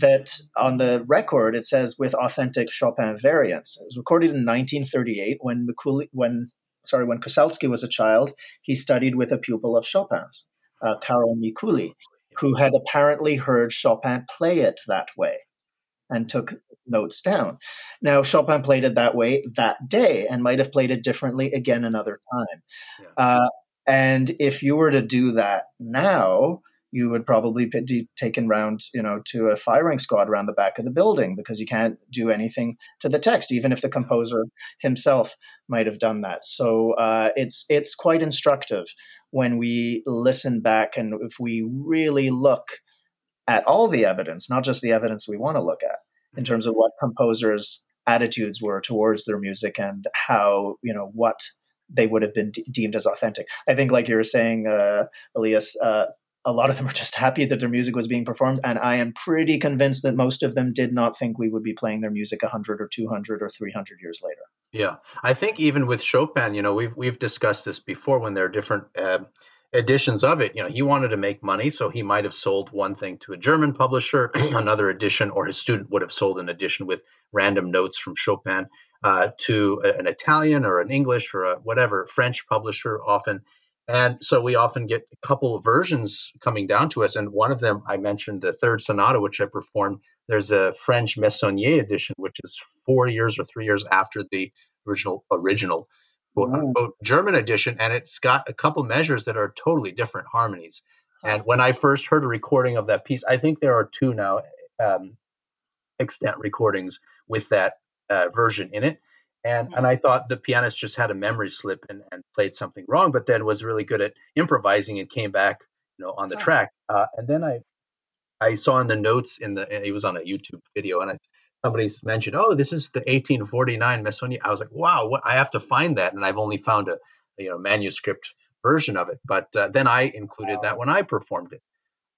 that on the record it says with authentic Chopin variants. It was recorded in 1938 when Mikuli, when sorry when Koczalski was a child. He studied with a pupil of Chopin's, uh, Karol Mikuli, who had apparently heard Chopin play it that way and took notes down. Now Chopin played it that way that day and might have played it differently again another time. Yeah. Uh, and if you were to do that now, you would probably be taken round, you know, to a firing squad around the back of the building because you can't do anything to the text, even if the composer himself might have done that. So uh, it's it's quite instructive when we listen back and if we really look at all the evidence, not just the evidence we want to look at, in terms of what composers' attitudes were towards their music and how you know what they would have been de- deemed as authentic. I think, like you were saying, uh, Elias, uh, a lot of them are just happy that their music was being performed, and I am pretty convinced that most of them did not think we would be playing their music 100 or 200 or 300 years later. Yeah, I think even with Chopin, you know, we've we've discussed this before when there are different uh, editions of it. You know, he wanted to make money, so he might have sold one thing to a German publisher, another edition, or his student would have sold an edition with random notes from Chopin uh, to an Italian or an English or a whatever French publisher often. And so we often get a couple of versions coming down to us. And one of them, I mentioned the third sonata, which I performed. There's a French Meissonnier edition, which is four years or three years after the original original quote unquote German edition, and it's got a couple measures that are totally different harmonies. And when I first heard a recording of that piece, I think there are two now um, extant recordings with that uh, version in it. And and I thought the pianist just had a memory slip and, and played something wrong, but then was really good at improvising and came back, you know, on the track. Uh, and then I I saw in the notes in the it was on a YouTube video, and I somebody's mentioned, oh, this is the 1849 Meissonnier. I was like, wow, what? I have to find that, and I've only found a, you know manuscript version of it. But uh, then I included that when I performed it.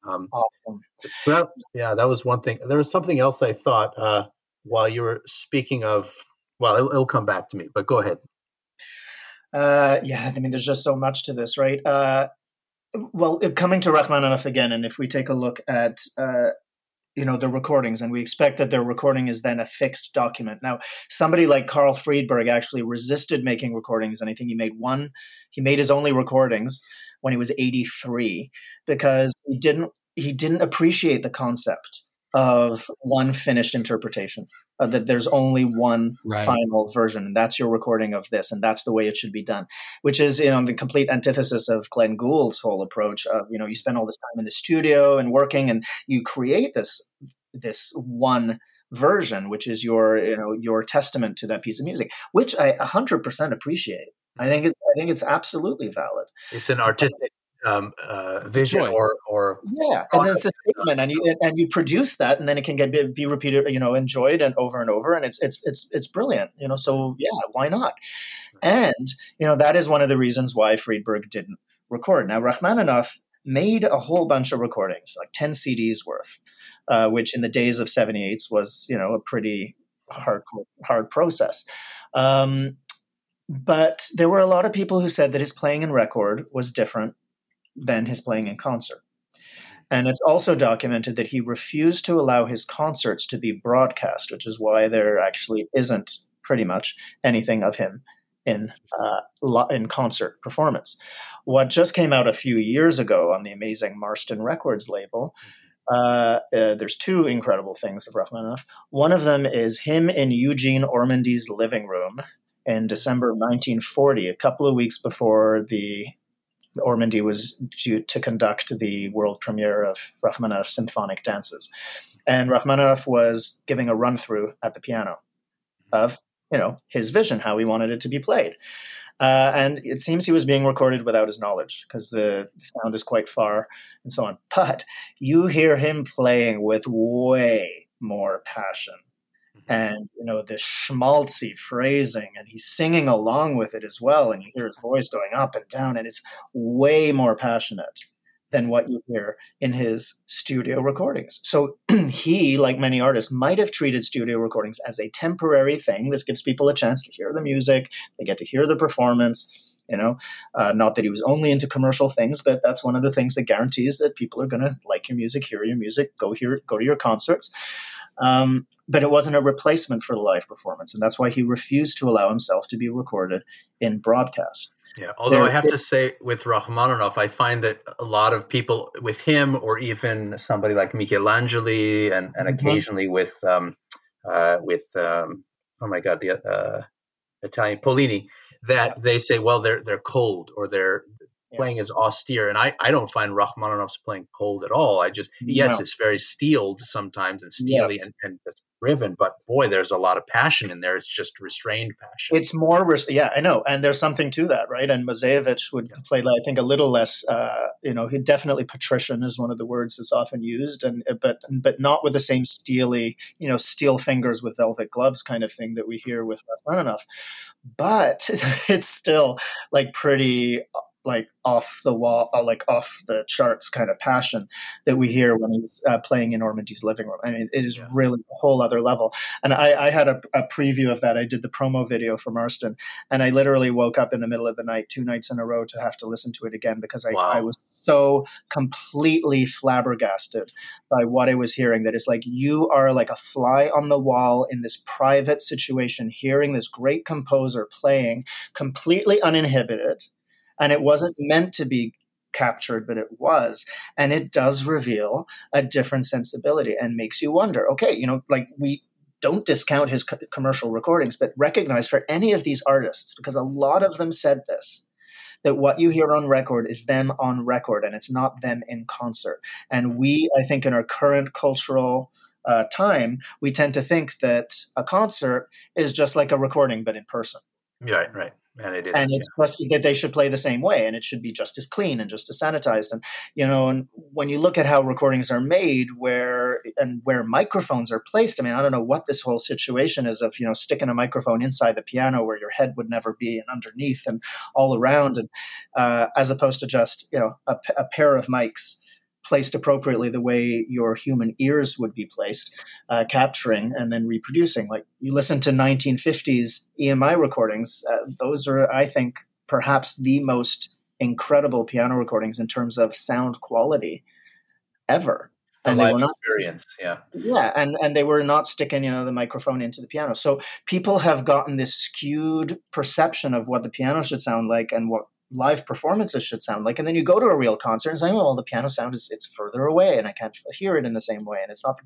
Um, awesome. Well, yeah, that was one thing. There was something else I thought uh, while you were speaking of. Well, it'll, it'll come back to me, but go ahead. Uh, yeah, I mean, there's just so much to this, right? Uh, well, coming to Rachmaninoff again, and if we take a look at uh, you know the recordings and we expect that their recording is then a fixed document now somebody like carl friedberg actually resisted making recordings and i think he made one he made his only recordings when he was 83 because he didn't he didn't appreciate the concept of one finished interpretation uh, that there's only one right. final version and that's your recording of this and that's the way it should be done which is you know the complete antithesis of glenn gould's whole approach of you know you spend all this time in the studio and working and you create this this one version which is your you know your testament to that piece of music which i 100% appreciate. I think it's i think it's absolutely valid. It's an artistic um, uh, vision or or yeah, and then it's a statement, and you and you produce that, and then it can get be, be repeated, you know, enjoyed and over and over, and it's it's it's it's brilliant, you know. So yeah, why not? And you know that is one of the reasons why Friedberg didn't record. Now Rachmaninoff made a whole bunch of recordings, like ten CDs worth, uh, which in the days of 78s was you know a pretty hard hard process. Um, but there were a lot of people who said that his playing in record was different than his playing in concert. And it's also documented that he refused to allow his concerts to be broadcast, which is why there actually isn't pretty much anything of him in uh, in concert performance. What just came out a few years ago on the amazing Marston Records label. Uh, uh, there's two incredible things of Rachmaninoff. One of them is him in Eugene Ormandy's living room in December 1940, a couple of weeks before the Ormandy was due to conduct the world premiere of Rachmaninoff's symphonic dances. And Rachmaninoff was giving a run through at the piano of, you know, his vision, how he wanted it to be played. Uh, and it seems he was being recorded without his knowledge because the, the sound is quite far and so on. But you hear him playing with way more passion and you know the schmaltzy phrasing and he's singing along with it as well and you hear his voice going up and down and it's way more passionate than what you hear in his studio recordings. So he like many artists might have treated studio recordings as a temporary thing. This gives people a chance to hear the music. They get to hear the performance you know? Uh, not that he was only into commercial things but that's one of the things that guarantees that people are going to like your music hear your music go here go to your concerts um, but it wasn't a replacement for the live performance, and that's why he refused to allow himself to be recorded in broadcast. Yeah, although there, I have it, to say, with Rachmaninoff, I find that a lot of people with him, or even somebody like Michelangeli, and, and mm-hmm. occasionally with um, uh, with um, oh my god, the uh, Italian Pollini, that yeah. they say, well, they're they're cold or they're playing as austere, and I, I don't find Rachmaninoff's playing cold at all. I just yes, no. it's very steeled sometimes and steely yes. and, and driven, but boy, there's a lot of passion in there. It's just restrained passion. It's more, yeah, I know, and there's something to that, right? And Moiseiwitsch would yeah. play, I think, a little less. Uh, you know, he definitely patrician is one of the words that's often used, and but but not with the same steely, you know, steel fingers with velvet gloves kind of thing that we hear with Rachmaninoff. But it's still like pretty like off the wall, uh, like off the charts kind of passion that we hear when he's uh, playing in Ormandy's living room. I mean, it is yeah. really a whole other level. And I, I had a, a, preview of that. I did the promo video for Marston, and I literally woke up in the middle of the night, two nights in a row, to have to listen to it again because I, wow. I was so completely flabbergasted by what I was hearing. That it's like you are like a fly on the wall in this private situation, hearing this great composer playing completely uninhibited and it wasn't meant to be captured, but it was. And it does reveal a different sensibility and makes you wonder okay, you know, like we don't discount his co- commercial recordings, but recognize for any of these artists, because a lot of them said this, that what you hear on record is them on record and it's not them in concert. And we, I think, in our current cultural uh, time, we tend to think that a concert is just like a recording, but in person. Right, right and it is and it's yeah. just that they should play the same way and it should be just as clean and just as sanitized and you know and when you look at how recordings are made where and where microphones are placed i mean i don't know what this whole situation is of you know sticking a microphone inside the piano where your head would never be and underneath and all around and uh, as opposed to just you know a, a pair of mics placed appropriately the way your human ears would be placed, uh, capturing and then reproducing. Like you listen to 1950s EMI recordings, uh, those are, I think, perhaps the most incredible piano recordings in terms of sound quality ever. And they were not, experience, yeah, yeah, and and they were not sticking, you know, the microphone into the piano. So people have gotten this skewed perception of what the piano should sound like and what live performances should sound like. And then you go to a real concert and say, oh, well, the piano sound is it's further away and I can't hear it in the same way and it's not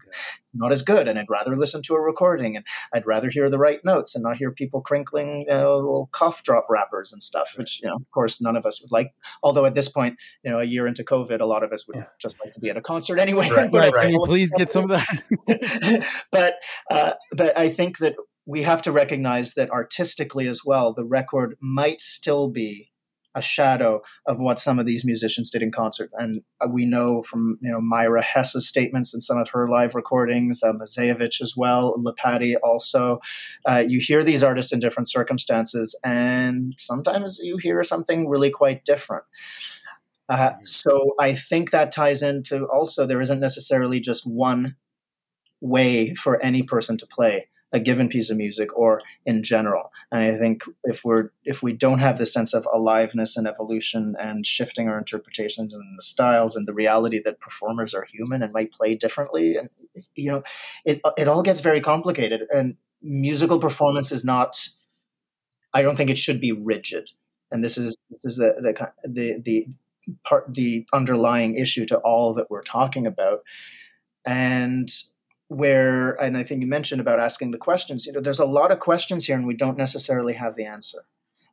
not as good. And I'd rather listen to a recording and I'd rather hear the right notes and not hear people crinkling you know, little cough drop wrappers and stuff, which, you know, of course, none of us would like. Although at this point, you know, a year into COVID, a lot of us would yeah. just like to be at a concert anyway. Right, right, right. please get some of that? but, uh, but I think that we have to recognize that artistically as well, the record might still be a shadow of what some of these musicians did in concert. And uh, we know from you know Myra Hess's statements and some of her live recordings, uh, Moiseiwitsch as well, Lipatti also. Uh, you hear these artists in different circumstances, and sometimes you hear something really quite different. Uh, so I think that ties into also there isn't necessarily just one way for any person to play a given piece of music or in general. And I think if we're if we don't have this sense of aliveness and evolution and shifting our interpretations and the styles and the reality that performers are human and might play differently, and you know, it it all gets very complicated. And musical performance is not. I don't think it should be rigid. And this is this is the the the, the part the underlying issue to all that we're talking about. And where and i think you mentioned about asking the questions you know there's a lot of questions here and we don't necessarily have the answer.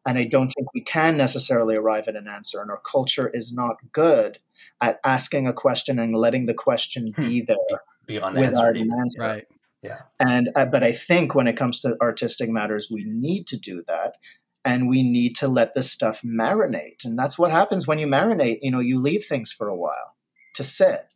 And i don't think we can necessarily arrive at an answer and our culture is not good at asking a question and letting the question hmm. be there be without an answer. Right. Yeah. And uh, but i think when it comes to artistic matters we need to do that and we need to let this stuff marinate. And that's what happens when you marinate you know you leave things for a while to sit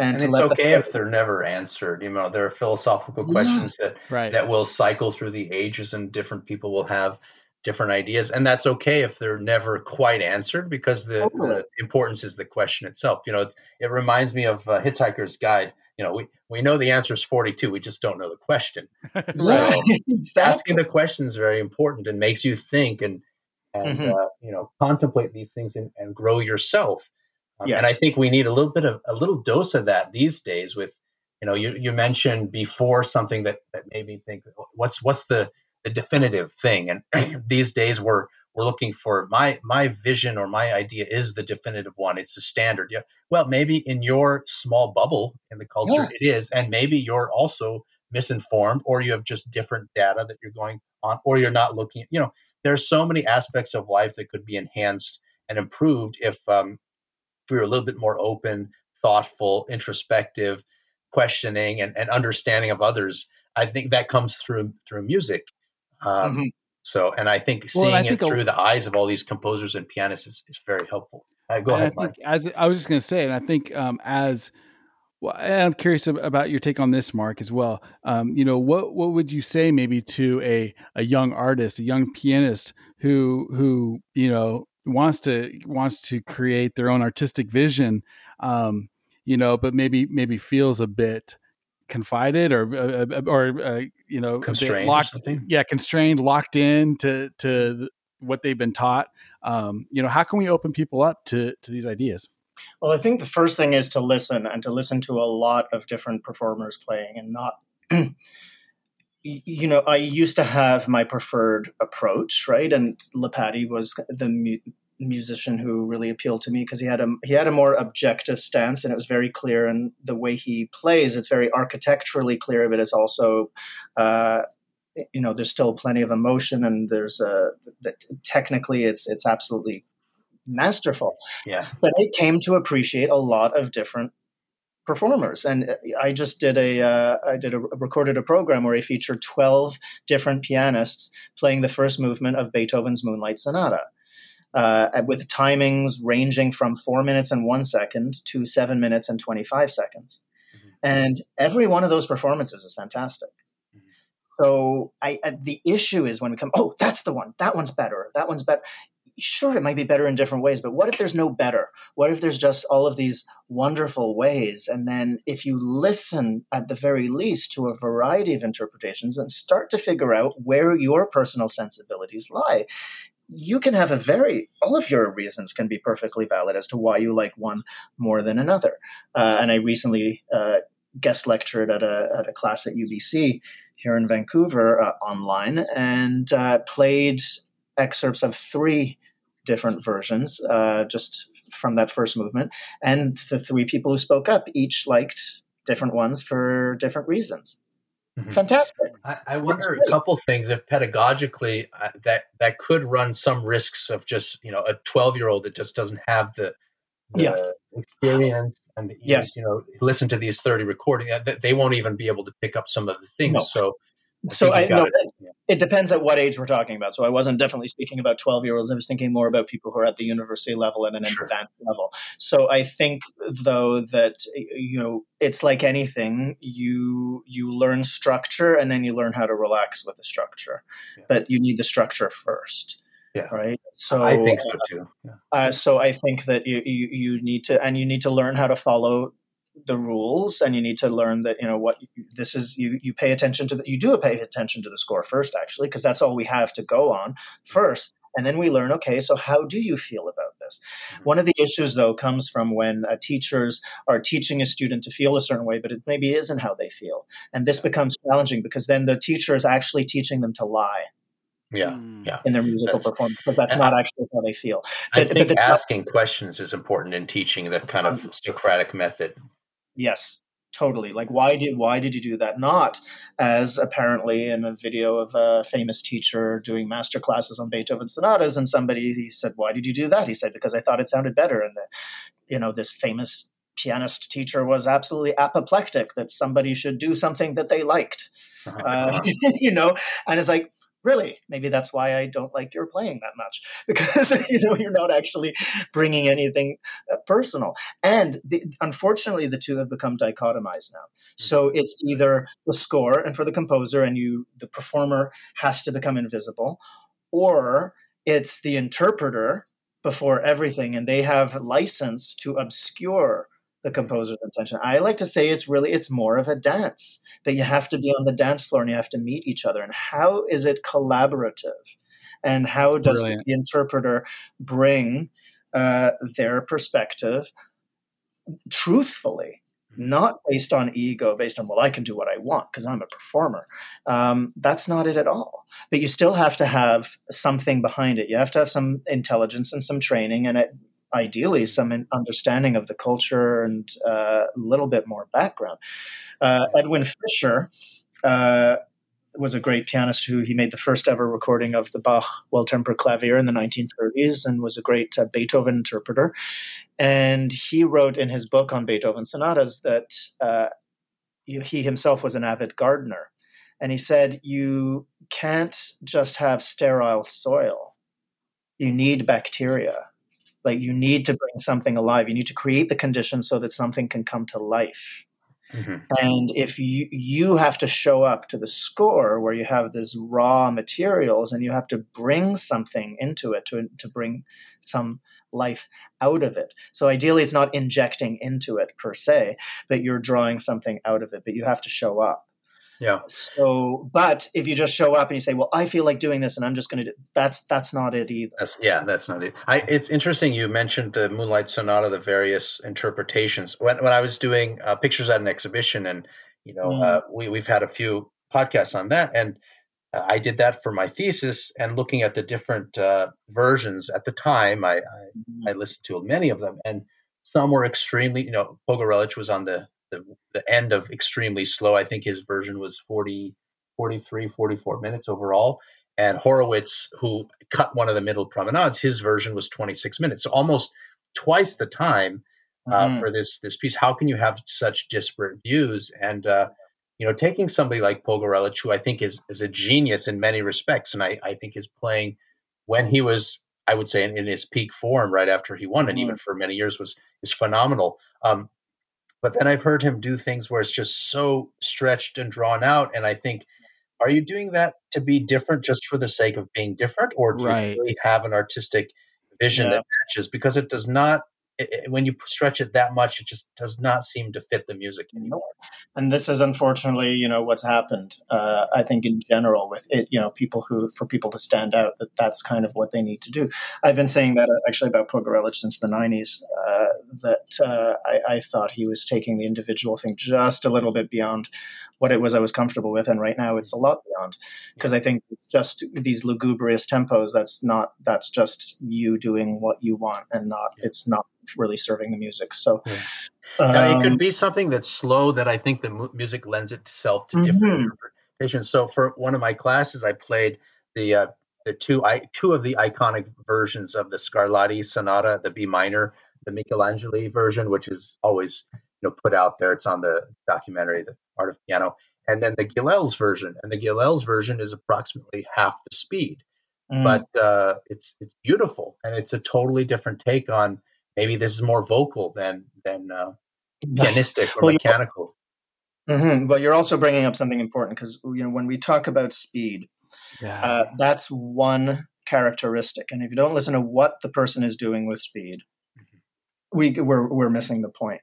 and, and it's okay the- if they're never answered. You know, there are philosophical questions yeah. that right. that will cycle through the ages, and different people will have different ideas, and that's okay if they're never quite answered because the, totally. the importance is the question itself. You know, it reminds me of uh, Hitchhiker's Guide. You know, we, we know the answer is 42, we just don't know the question. so exactly. asking the question is very important and makes you think and and mm-hmm. uh, you know contemplate these things and, and grow yourself yes. And I think we need a little bit of a little dose of that these days. With you know, you, you mentioned before something that that made me think, what's what's the the definitive thing? And these days we're we're looking for my my vision or my idea is the definitive one. It's the standard. Yeah. Well, maybe in your small bubble in the culture yeah. it is, and maybe you're also misinformed, or you have just different data that you're going on, or you're not looking. You know, there's so many aspects of life that could be enhanced and improved if um, we were a little bit more open, thoughtful, introspective, questioning, and, and understanding of others, I think that comes through through music. Um, mm-hmm. So, and I think seeing well, I think it through a, the eyes of all these composers and pianists is, is very helpful. Uh, go ahead. I think as I was just going to say, and I think um, as well, I'm curious about your take on this, Mark, as well. Um, you know, what what would you say maybe to a a young artist, a young pianist who who you know wants to wants to create their own artistic vision, um, you know, but maybe maybe feels a bit confided or uh, uh or uh, you know constrained locked yeah constrained locked in to to what they've been taught. Um, you know how can we open people up to to these ideas? Well i think the first thing is to listen and to listen to a lot of different performers playing and not you know i used to have my preferred approach right? And Lipatti was the musician who really appealed to me because he had a he had a more objective stance and it was very clear and the way he plays. It's very architecturally clear but it's also uh, you know there's still plenty of emotion and there's a that technically it's it's absolutely masterful. Yeah. But I came to appreciate a lot of different performers. And i just did a uh, I did a recorded a program where i featured 12 different pianists playing the first movement of beethoven's moonlight sonata uh, with timings ranging from four minutes and one second to seven minutes and 25 seconds. Mm-hmm. And every one of those performances is fantastic. Mm-hmm. So I, uh, the issue is when we come, oh, that's the one. That one's better. That one's better. Sure, it might be better in different ways, but what if there's no better? What if there's just all of these wonderful ways? And then if you listen at the very least to a variety of interpretations and start to figure out where your personal sensibilities lie, you can have a very all of your reasons can be perfectly valid as to why you like one more than another. Uh, and I recently uh, guest lectured at a at a class at UBC here in Vancouver uh, online and uh, played excerpts of three different versions uh, just from that first movement. And the three people who spoke up each liked different ones for different reasons. Mm-hmm. Fantastic. I, I wonder a couple things if pedagogically uh, that that could run some risks of just you know a 12 year old that just doesn't have the, the yeah. experience and yes. you know listen to these 30 recordings uh, they won't even be able to pick up some of the things no. so so I know it. it. depends at what age we're talking about. So I wasn't definitely speaking about 12 year olds. I was thinking more about people who are at the university level and an sure. advanced level. So I think though that you know it's like anything you you learn structure and then you learn how to relax with the structure. Yeah. But you need the structure first. Yeah. Right. So I think so too. Yeah. Uh, so I think that you, you you need to and you need to learn how to follow the rules and you need to learn that you know what this is you you pay attention to the, you do pay attention to the score first actually because that's all we have to go on first and then we learn okay so how do you feel about this mm-hmm. one of the issues though comes from when uh, teachers are teaching a student to feel a certain way but it maybe isn't how they feel and this becomes challenging because then the teacher is actually teaching them to lie yeah, hmm. yeah. in their musical that's, performance because that's not actually how they feel. But, I think but the, asking questions is important in teaching the kind of mm-hmm. Socratic method. Yes, totally. Like, why did why did you do that? Not as apparently in a video of a famous teacher doing master classes on Beethoven sonatas, and somebody he said, "Why did you do that?" He said, "Because I thought it sounded better." And the, you know, this famous pianist teacher was absolutely apoplectic that somebody should do something that they liked. Uh-huh. Uh, you know, and it's like really? Maybe that's why i don't like your playing that much because you know you're not actually bringing anything uh, personal. And the, unfortunately the two have become dichotomized now. So mm-hmm. it's either the score and for the composer and you the performer has to become invisible or it's the interpreter before everything and they have license to obscure the composer's intention. I like to say it's really it's more of a dance that you have to be on the dance floor and you have to meet each other. And how is it collaborative? And how does Brilliant. the interpreter bring uh, their perspective truthfully, not based on ego, based on, well, I can do what I want because I'm a performer. Um, that's not it at all. But you still have to have something behind it. You have to have some intelligence and some training. And it ideally some understanding of the culture and uh, a little bit more background. Uh, Edwin Fischer uh, was a great pianist who he made the first ever recording of the Bach Well Tempered Clavier in the 1930s and was a great uh, Beethoven interpreter. And he wrote in his book on Beethoven sonatas that uh, he himself was an avid gardener And he said, You can't just have sterile soil, you need bacteria. Like you need to bring something alive. You need to create the conditions so that something can come to life. Mm-hmm. And if you you have to show up to the score where you have this raw materials and you have to bring something into it to to bring some life out of it. So ideally it's not injecting into it per se, but you're drawing something out of it, but you have to show up. Yeah. So, but if you just show up and you say, "Well, I feel like doing this, and I'm just going to do," that's that's not it either. That's, yeah, that's not it. I, it's interesting you mentioned the Moonlight Sonata, the various interpretations. When when I was doing uh, pictures at an exhibition, and you know, mm. uh, we we've had a few podcasts on that, and uh, I did that for my thesis, and looking at the different uh, versions at the time, I, I, mm. I listened to many of them, and some were extremely, you know, Pogorelich was on the the, the end of extremely slow. I think his version was 40, 43, 44 minutes overall. And Horowitz, who cut one of the middle promenades, his version was 26 minutes. So almost twice the time uh, mm-hmm. for this this piece. How can you have such disparate views? And uh, you know, taking somebody like Pogorelich, who I think is is a genius in many respects, and I, I think is playing when he was, I would say, in, in his peak form right after he won, and mm-hmm. even for many years was is phenomenal. Um, but then I've heard him do things where it's just so stretched and drawn out. And I think, are you doing that to be different just for the sake of being different? Or do right. you really have an artistic vision yeah. that matches? Because it does not it, when you stretch it that much, it just does not seem to fit the music anymore. And this is unfortunately, you know, what's happened. Uh, I think in general with it, you know, people who for people to stand out, that that's kind of what they need to do. I've been saying that uh, actually about Pogorelich since the '90s. Uh, that uh, I, I thought he was taking the individual thing just a little bit beyond what it was I was comfortable with, and right now it's a lot beyond because I think just these lugubrious tempos. That's not that's just you doing what you want, and not it's not really serving the music. So um, it could be something that's slow that I think the mu- music lends itself to different mm-hmm. interpretations. So for one of my classes, I played the uh, the two I, two of the iconic versions of the Scarlatti Sonata, the B minor, the Michelangeli version, which is always know put out there. It's on the documentary, The Art of Piano, and then the Gilels version. And the Gilels version is approximately half the speed, mm. but uh, it's it's beautiful and it's a totally different take on. Maybe this is more vocal than than uh, pianistic or well, mechanical. Mm-hmm. But you're also bringing up something important because you know when we talk about speed, yeah. uh, that's one characteristic. And if you don't listen to what the person is doing with speed, we we're we're missing the point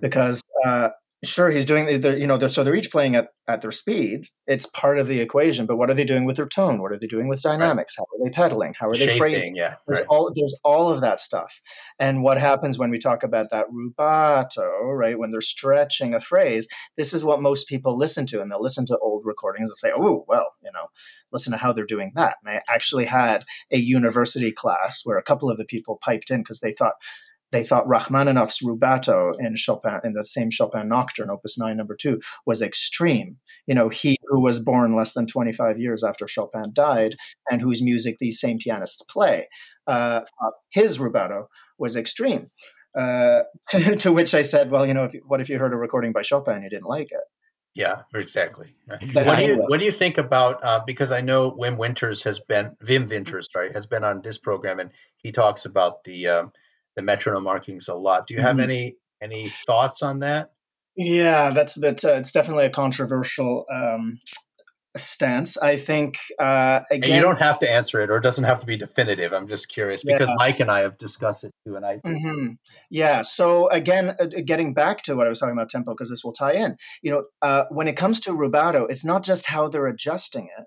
because uh, sure he's doing the, you know they're, so they're each playing at, at their speed. It's part of the equation but what are they doing with their tone? What are they doing with dynamics? Right. how are they pedaling? How are they Shaping, phrasing yeah there's right. all there's all of that stuff. And what happens when we talk about that rubato right when they're stretching a phrase this is what most people listen to and they'll listen to old recordings and say oh well you know listen to how they're doing that. And i actually had a university class where a couple of the people piped in because they thought they thought Rachmaninoff's rubato in Chopin, in the same Chopin Nocturne, Opus 9, number two, was extreme. You know, he who was born less than 25 years after Chopin died and whose music these same pianists play, uh, his rubato was extreme. Uh, to which I said, well, you know, if, what if you heard a recording by Chopin and you didn't like it? Yeah, exactly. exactly. What do you what do you think about? Uh, because I know Wim Winters has been Wim Winters, right, has been on this program, and he talks about the um, the metronome markings a lot. Do you have mm-hmm. any any thoughts on that? Yeah, that's that. Uh, it's definitely a controversial um, stance. I think uh, again, and you don't have to answer it, or it doesn't have to be definitive. I'm just curious because yeah. Mike and I have discussed it too, and I. Mm-hmm. Yeah. So again, uh, getting back to what I was talking about tempo, because this will tie in. You know, uh, when it comes to rubato, it's not just how they're adjusting it,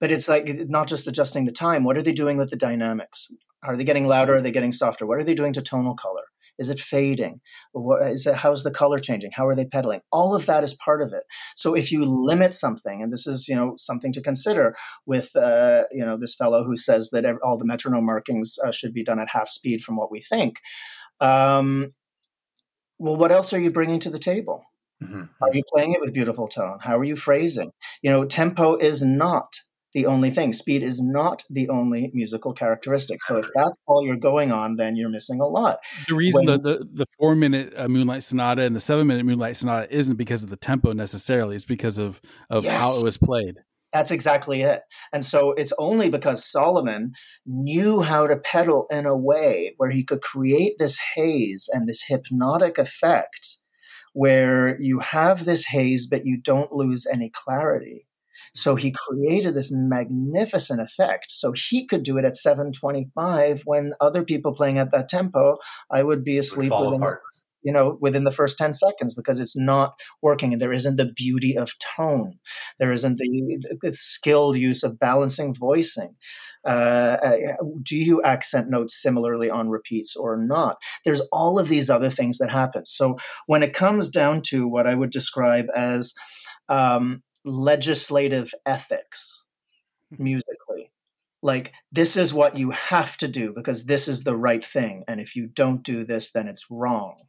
but it's like not just adjusting the time. What are they doing with the dynamics? Are they getting louder? Are they getting softer? What are they doing to tonal color? Is it fading? What, is it, how's the color changing? How are they pedaling? All of that is part of it. So if you limit something, and this is you know something to consider with uh, you know this fellow who says that all the metronome markings uh, should be done at half speed from what we think. Um, well, what else are you bringing to the table? Mm-hmm. Are you playing it with beautiful tone? How are you phrasing? You know, tempo is not the only thing. Speed is not the only musical characteristic. So if that's all you're going on, then you're missing a lot. The reason when, the, the, the four minute uh, Moonlight Sonata and the seven minute Moonlight Sonata isn't because of the tempo necessarily. It's because of of yes. how it was played. That's exactly it. And so it's only because Solomon knew how to pedal in a way where he could create this haze and this hypnotic effect where you have this haze, but you don't lose any clarity so he created this magnificent effect. So he could do it at 725 when other people playing at that tempo, I would be asleep would within, you know, within the first 10 seconds because it's not working and there isn't the beauty of tone. There isn't the, the skilled use of balancing voicing. Uh, uh, do you accent notes similarly on repeats or not? There's all of these other things that happen. So when it comes down to what I would describe as um, legislative ethics musically. Like, this is what you have to do because this is the right thing. And if you don't do this, then it's wrong.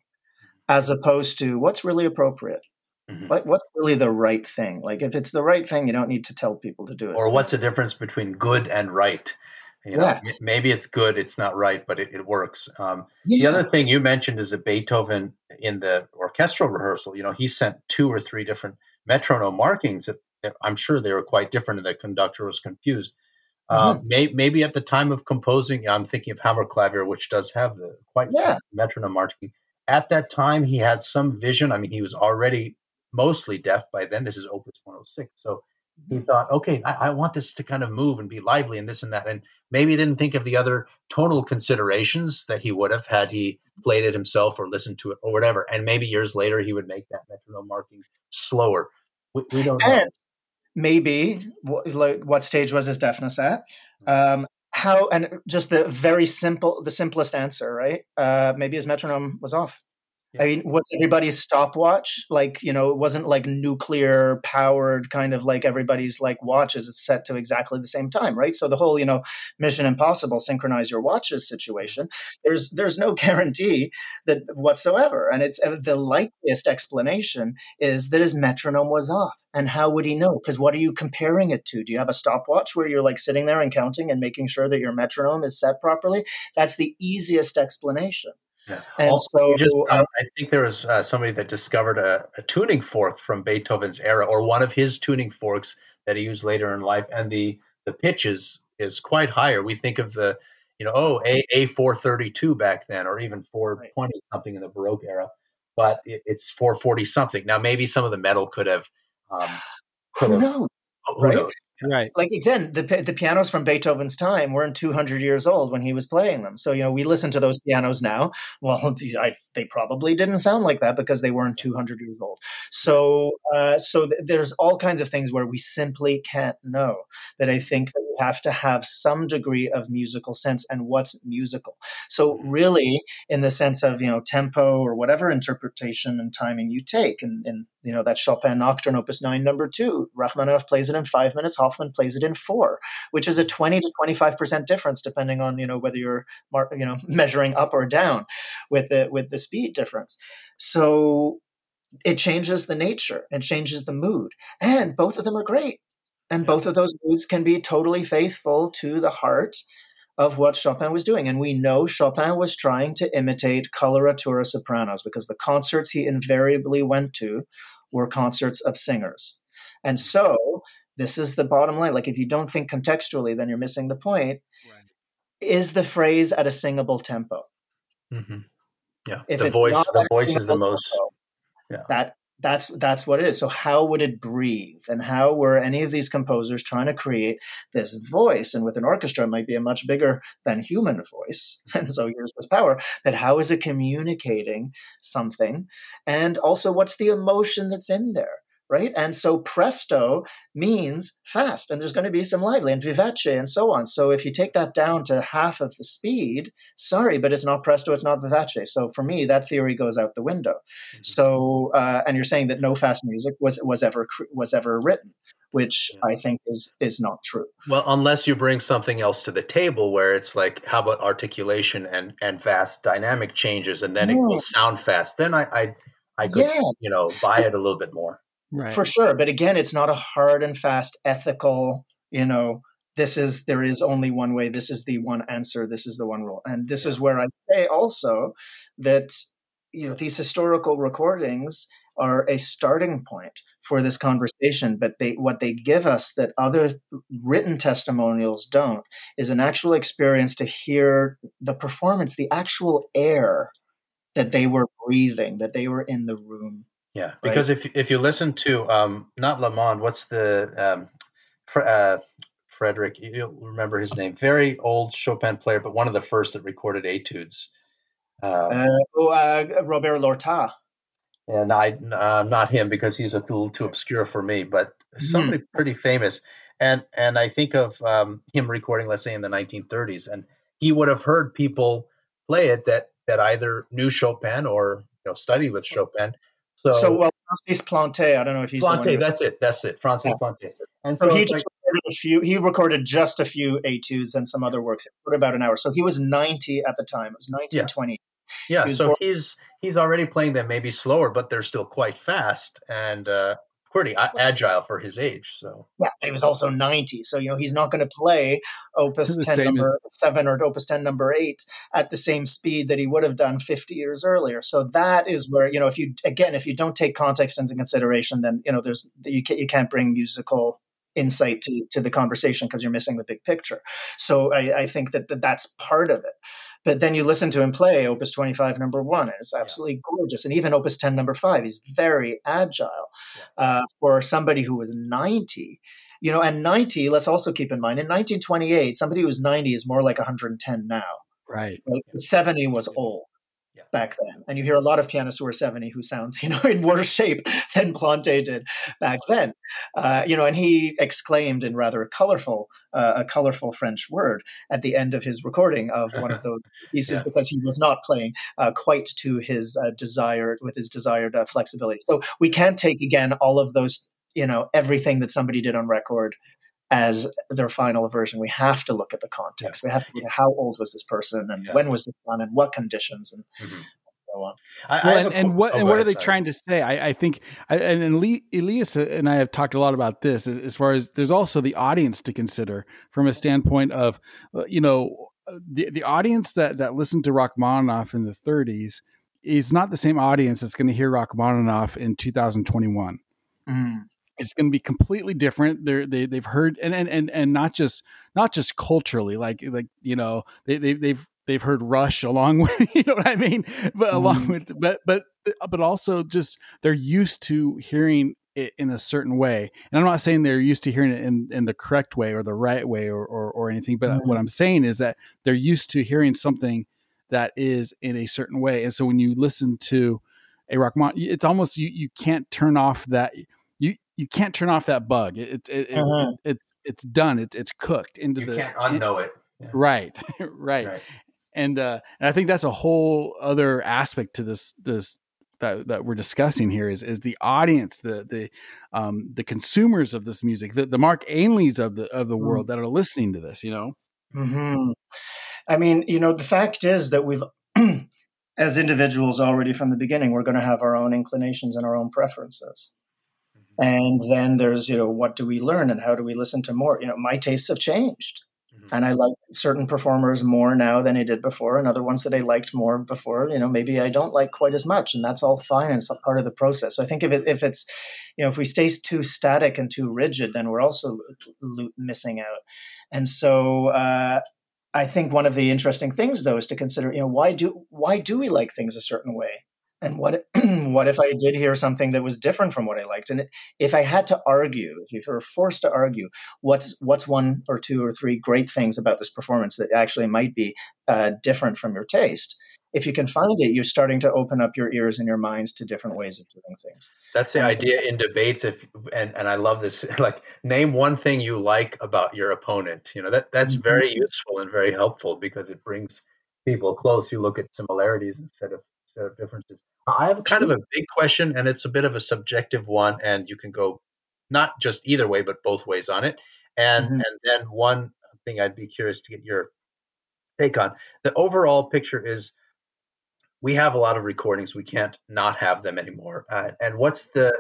As opposed to what's really appropriate. Mm-hmm. What, what's really the right thing? Like, if it's the right thing, you don't need to tell people to do it. Or what's the difference between good and right? You know, yeah. maybe it's good, it's not right, but it, it works. Um, yeah. The other thing you mentioned is that Beethoven in the orchestral rehearsal, you know, he sent two or three different metronome markings that I'm sure they were quite different, and the conductor was confused. Uh, mm-hmm. may, maybe at the time of composing, I'm thinking of Hammerklavier, which does have the quite yeah. metronome marking. At that time, he had some vision. I mean, he was already mostly deaf by then. This is Opus 106, so he mm-hmm. thought, okay, I, I, want this to kind of move and be lively and this and that. And maybe he didn't think of the other tonal considerations that he would have had he played it himself or listened to it or whatever. And maybe years later he would make that metronome marking slower. We, we don't know. And, maybe what, like, what stage was his deafness at um, how and just the very simple the simplest answer right uh, maybe his metronome was off yeah. I mean, was everybody's stopwatch like you know? It wasn't like nuclear powered kind of like everybody's like watches. Set to exactly the same time, right? So the whole you know Mission Impossible synchronize your watches situation. There's there's no guarantee that whatsoever, and it's uh, the likeliest explanation is that his metronome was off. And how would he know? Because what are you comparing it to? Do you have a stopwatch where you're like sitting there and counting and making sure that your metronome is set properly? That's the easiest explanation. Yeah. And also, so, just, uh, I think there was uh, somebody that discovered a, a, tuning fork from Beethoven's era, or one of his tuning forks that he used later in life, and the the pitch is is quite higher. We think of the, you know, oh a a four thirty two back then, or even four twenty right. something in the Baroque era, but it, it's four forty something. Now maybe some of the metal could have. Um, could who have, knows? Who right? Knows? Right. Like again, the the pianos from Beethoven's time weren't 200 years old when he was playing them. So you know, we listen to those pianos now. Well, I, they probably didn't sound like that because they weren't 200 years old. So uh, so th- there's all kinds of things where we simply can't know. That I think that we have to have some degree of musical sense and what's musical. So really, in the sense of you know tempo or whatever interpretation and timing you take, and, and you know that Chopin Nocturne Opus Nine Number Two, Rachmaninoff plays it in five minutes. Hofmann plays it in four, which is a 20 to mm. 25% difference depending on, you know, whether you're, you know, measuring up or down with the, with the speed difference. So it changes the nature and changes the mood. And both of them are great. And both of those moods can be totally faithful to the heart of what Chopin was doing. And we know Chopin was trying to imitate coloratura sopranos because the concerts he invariably went to were concerts of singers. And so this is the bottom line. Like if you don't think contextually, then you're missing the point. Right. Is the phrase at a singable tempo? Mm-hmm. Yeah, if the voice, the voice is the most. Tempo, yeah, that that's that's what it is. So how would it breathe? And how were any of these composers trying to create this voice? And with an orchestra, it might be a much bigger than human voice. And so here's this power. But how is it communicating something? And also, what's the emotion that's in there? Right? And so presto means fast, and there's going to be some lively and vivace and so on. So if you take that down to half of the speed, sorry, but it's not presto, it's not vivace. So for me, that theory goes out the window. Mm-hmm. So uh, and you're saying that no fast music was was ever was ever written. Which I think is is not true. Well, unless you bring something else to the table, where it's like, how about articulation and and fast dynamic changes, and then yeah. it will sound fast. Then I I, I could yeah. you know buy it a little bit more right. for sure. But again, it's not a hard and fast ethical you know, this is there is only one way this is the one answer this is the one rule and this is where i say also that you know these historical recordings are a starting point for this conversation but they what they give us that other written testimonials don't is an actual experience to hear the performance the actual air that they were breathing that they were in the room yeah because right? if if you listen to um not Lamond what's the um uh, Frederick, you'll remember his name. Very old Chopin player, but one of the first that recorded etudes. Um, uh, oh, uh, Robert Lortat. And I, uh, not him because he's a little too obscure for me, but somebody mm. pretty famous. And and I think of um, him recording, let's say, in the 1930s, and he would have heard people play it that that either knew Chopin or you know studied with Chopin. So, so well, Francis Planté, I don't know if he's Planté. That's it. That's it. Francis yeah. Planté. And so, so he just recorded a few. He recorded just a few etudes and some other works for about an hour. So he was ninety at the time. It was nineteen twenty. Yeah, yeah so born- he's he's already playing them maybe slower, but they're still quite fast and uh, pretty agile for his age. So yeah, he was also ninety. So you know he's not going to play Opus ten number as- seven or Opus ten number eight at the same speed that he would have done fifty years earlier. So that is where you know if you again if you don't take context into consideration, then you know there's you can't, you can't bring musical insight to, to the conversation because you're missing the big picture. So I, I think that, that that's part of it. But then you listen to him play Opus 25 number one, it's absolutely yeah. gorgeous. And even Opus 10 number five, he's very agile yeah. uh, for somebody who was 90. You know, and 90, let's also keep in mind, in 1928, somebody who was 90 is more like 110 now. Right. Like 70 was old back then. And you hear a lot of pianists who are 70 who sound, you know, in worse shape than Planté did back then. Uh, you know, and he exclaimed in rather a colorful, uh, a colorful French word at the end of his recording of one of those pieces yeah. because he was not playing uh, quite to his uh, desired, with his desired uh, flexibility. So we can't take again all of those, you know, everything that somebody did on record as their final version. We have to look at the context. Yeah. We have to look at how old was this person and yeah. when was this done and what conditions and mm-hmm. so on. I, well, I and, and, what oh, and what ahead, are they sorry. trying to say? I, I think and, and Elias and I have talked a lot about this as far as there's also the audience to consider from a standpoint of uh, you know uh, the the audience that that listened to Rachmaninoff in the 30s is not the same audience that's going to hear Rachmaninoff in 2021. Mm it's going to be completely different they're they, they've heard and, and and and not just not just culturally like like you know they, they they've they've heard rush along with you know what i mean but along mm-hmm. with but but but also just they're used to hearing it in a certain way and i'm not saying they're used to hearing it in, in the correct way or the right way or or, or anything but mm. what i'm saying is that they're used to hearing something that is in a certain way and so when you listen to a rock it's almost you you can't turn off that you can't turn off that bug. It, it, uh-huh. it, it's it's done. It's it's cooked into you the. You can't unknow it. Yeah. Right, right, right, and uh, and I think that's a whole other aspect to this this that, that we're discussing here is is the audience, the the um, the consumers of this music, the, the Mark Ainleys of the of the mm. world that are listening to this. You know. Mm-hmm. I mean, you know, the fact is that we've. as individuals already from the beginning we're going to have our own inclinations and our own preferences and then there's you know what do we learn and how do we listen to more you know my tastes have changed mm-hmm. and i like certain performers more now than i did before and other ones that i liked more before you know maybe i don't like quite as much and that's all fine and it's part of the process so i think if it if it's you know if we stay too static and too rigid then we're also missing out and so uh, I think one of the interesting things, though, is to consider, you know, why do why do we like things a certain way? And what what if I did hear something that was different from what I liked? And if I had to argue, if you were forced to argue, what's what's one or two or three great things about this performance that actually might be uh, different from your taste? If you can find it, you're starting to open up your ears and your minds to different ways of doing things. That's the idea in debates. If and and I love this. Like, name one thing you like about your opponent. You know that that's mm-hmm. very useful and very helpful because it brings people close. You look at similarities instead of instead of differences. I have kind of a big question, and it's a bit of a subjective one, and you can go not just either way, but both ways on it. And mm-hmm. and then one thing I'd be curious to get your take on. The overall picture is we have a lot of recordings. We can't not have them anymore. Uh, and what's the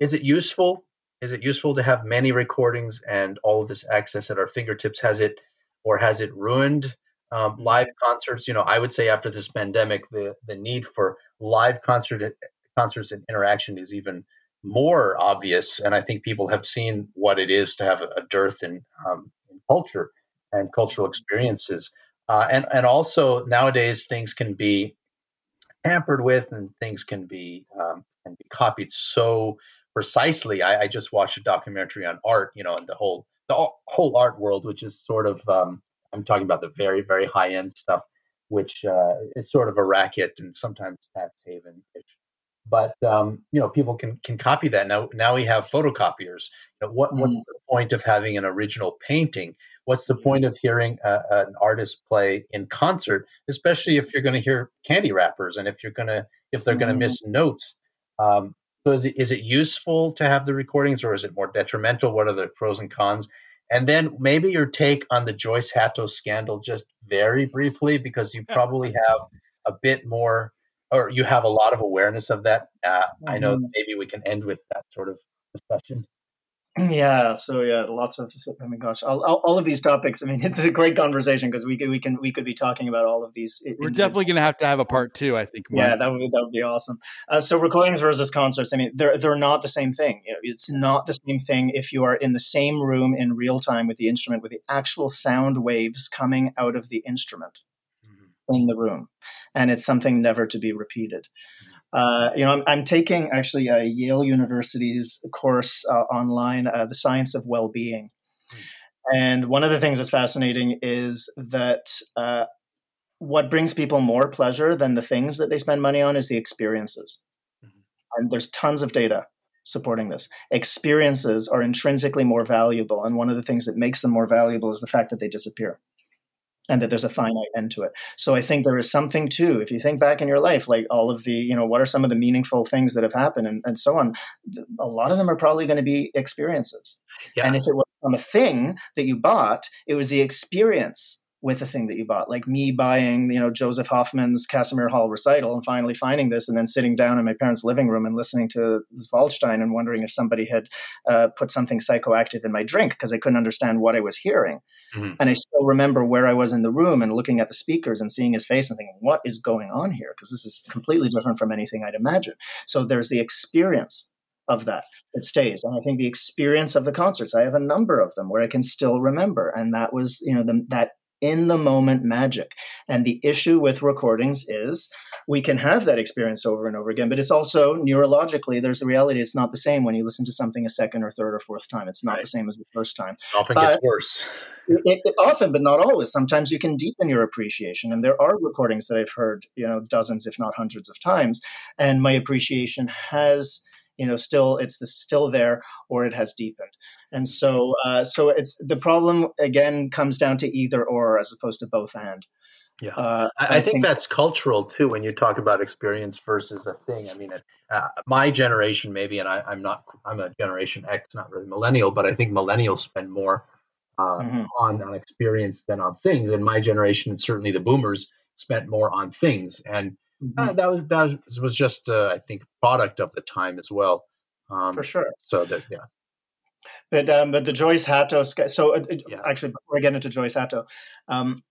is it useful is it useful to have many recordings and all of this access at our fingertips? Has it or has it ruined um, live concerts? You know, I would say after this pandemic, the the need for live concert concerts and interaction is even more obvious, and I think people have seen what it is to have a, a dearth in, um, in culture and cultural experiences. Uh, and and also nowadays things can be tampered with and things can be um, can be copied so precisely. I, I, just watched a documentary on art, you know, and the whole the whole art world, which is sort of um, I'm talking about the very very high end stuff, which uh, is sort of a racket and sometimes tax haven ish but um, you know people can can copy that. Now now we have photocopiers. You know, what mm. what's the point of having an original painting? What's the point of hearing a, an artist play in concert especially if you're going to hear candy wrappers and if you're going to if they're mm. going to miss notes? Um, so is it, is it useful to have the recordings or is it more detrimental? What are the pros and cons and then maybe your take on the joyce hatto scandal just very briefly because you probably have a bit more or you have a lot of awareness of that. Uh, mm-hmm. I know mm-hmm. maybe we can end with that sort of discussion. Yeah. So yeah, lots of. I mean, gosh, all, all, all of these topics. I mean, it's a great conversation because we could, we can we could be talking about all of these. We're definitely going to have to have a part two. I think. Yeah, that would be, that would be awesome. Uh, so recordings versus concerts. I mean, they're they're not the same thing. You know, it's not the same thing if you are in the same room in real time with the instrument with the actual sound waves coming out of the instrument in the room, and it's something never to be repeated. Uh, you know, I'm, I'm, taking actually a Yale University's course uh, online, uh, the science of well-being, and one of the things that's fascinating is that uh, what brings people more pleasure than the things that they spend money on is the experiences, mm-hmm. and there's tons of data supporting this. Experiences are intrinsically more valuable, and one of the things that makes them more valuable is the fact that they disappear and that there's a finite end to it. So I think there is something too, if you think back in your life, like all of the, you know, what are some of the meaningful things that have happened and, and so on, a lot of them are probably going to be experiences. Yeah. And if it was from a thing that you bought, it was the experience with the thing that you bought. Like me buying, you know, Josef Hofmann's Casimir Hall recital and finally finding this and then sitting down in my parents' living room and listening to Waldstein and wondering if somebody had uh, put something psychoactive in my drink because I couldn't understand what I was hearing. Mm-hmm. And I still remember where I was in the room and looking at the speakers and seeing his face and thinking, what is going on here? Because this is completely different from anything I'd imagine. So there's the experience of that that stays. And I think the experience of the concerts, I have a number of them where I can still remember. And that was, you know, the, that in the moment magic. And the issue with recordings is we can have that experience over and over again, but it's also neurologically, there's the reality it's not the same when you listen to something a second or third or fourth time. It's not right. the same as the first time. Often but gets worse. It, it, often, but not always. Sometimes you can deepen your appreciation. And there are recordings that I've heard, you know, dozens, if not hundreds of times. And my appreciation has you know still it's the, still there or it has deepened and so uh, so it's the problem again comes down to either or as opposed to both and yeah uh, I, I, think, think, that's cultural too when you talk about experience versus a thing i mean uh, my generation maybe and I, am not i'm a generation x not really millennial but i think millennials spend more uh, mm-hmm. on on experience than on things and my generation and certainly the boomers spent more on things and Mm-hmm. Uh, that was that was just uh, I think product of the time as well. Um, For sure. So that yeah. But um, but the Joyce Hatto so uh, yeah. actually before I get into Joyce Hatto, um,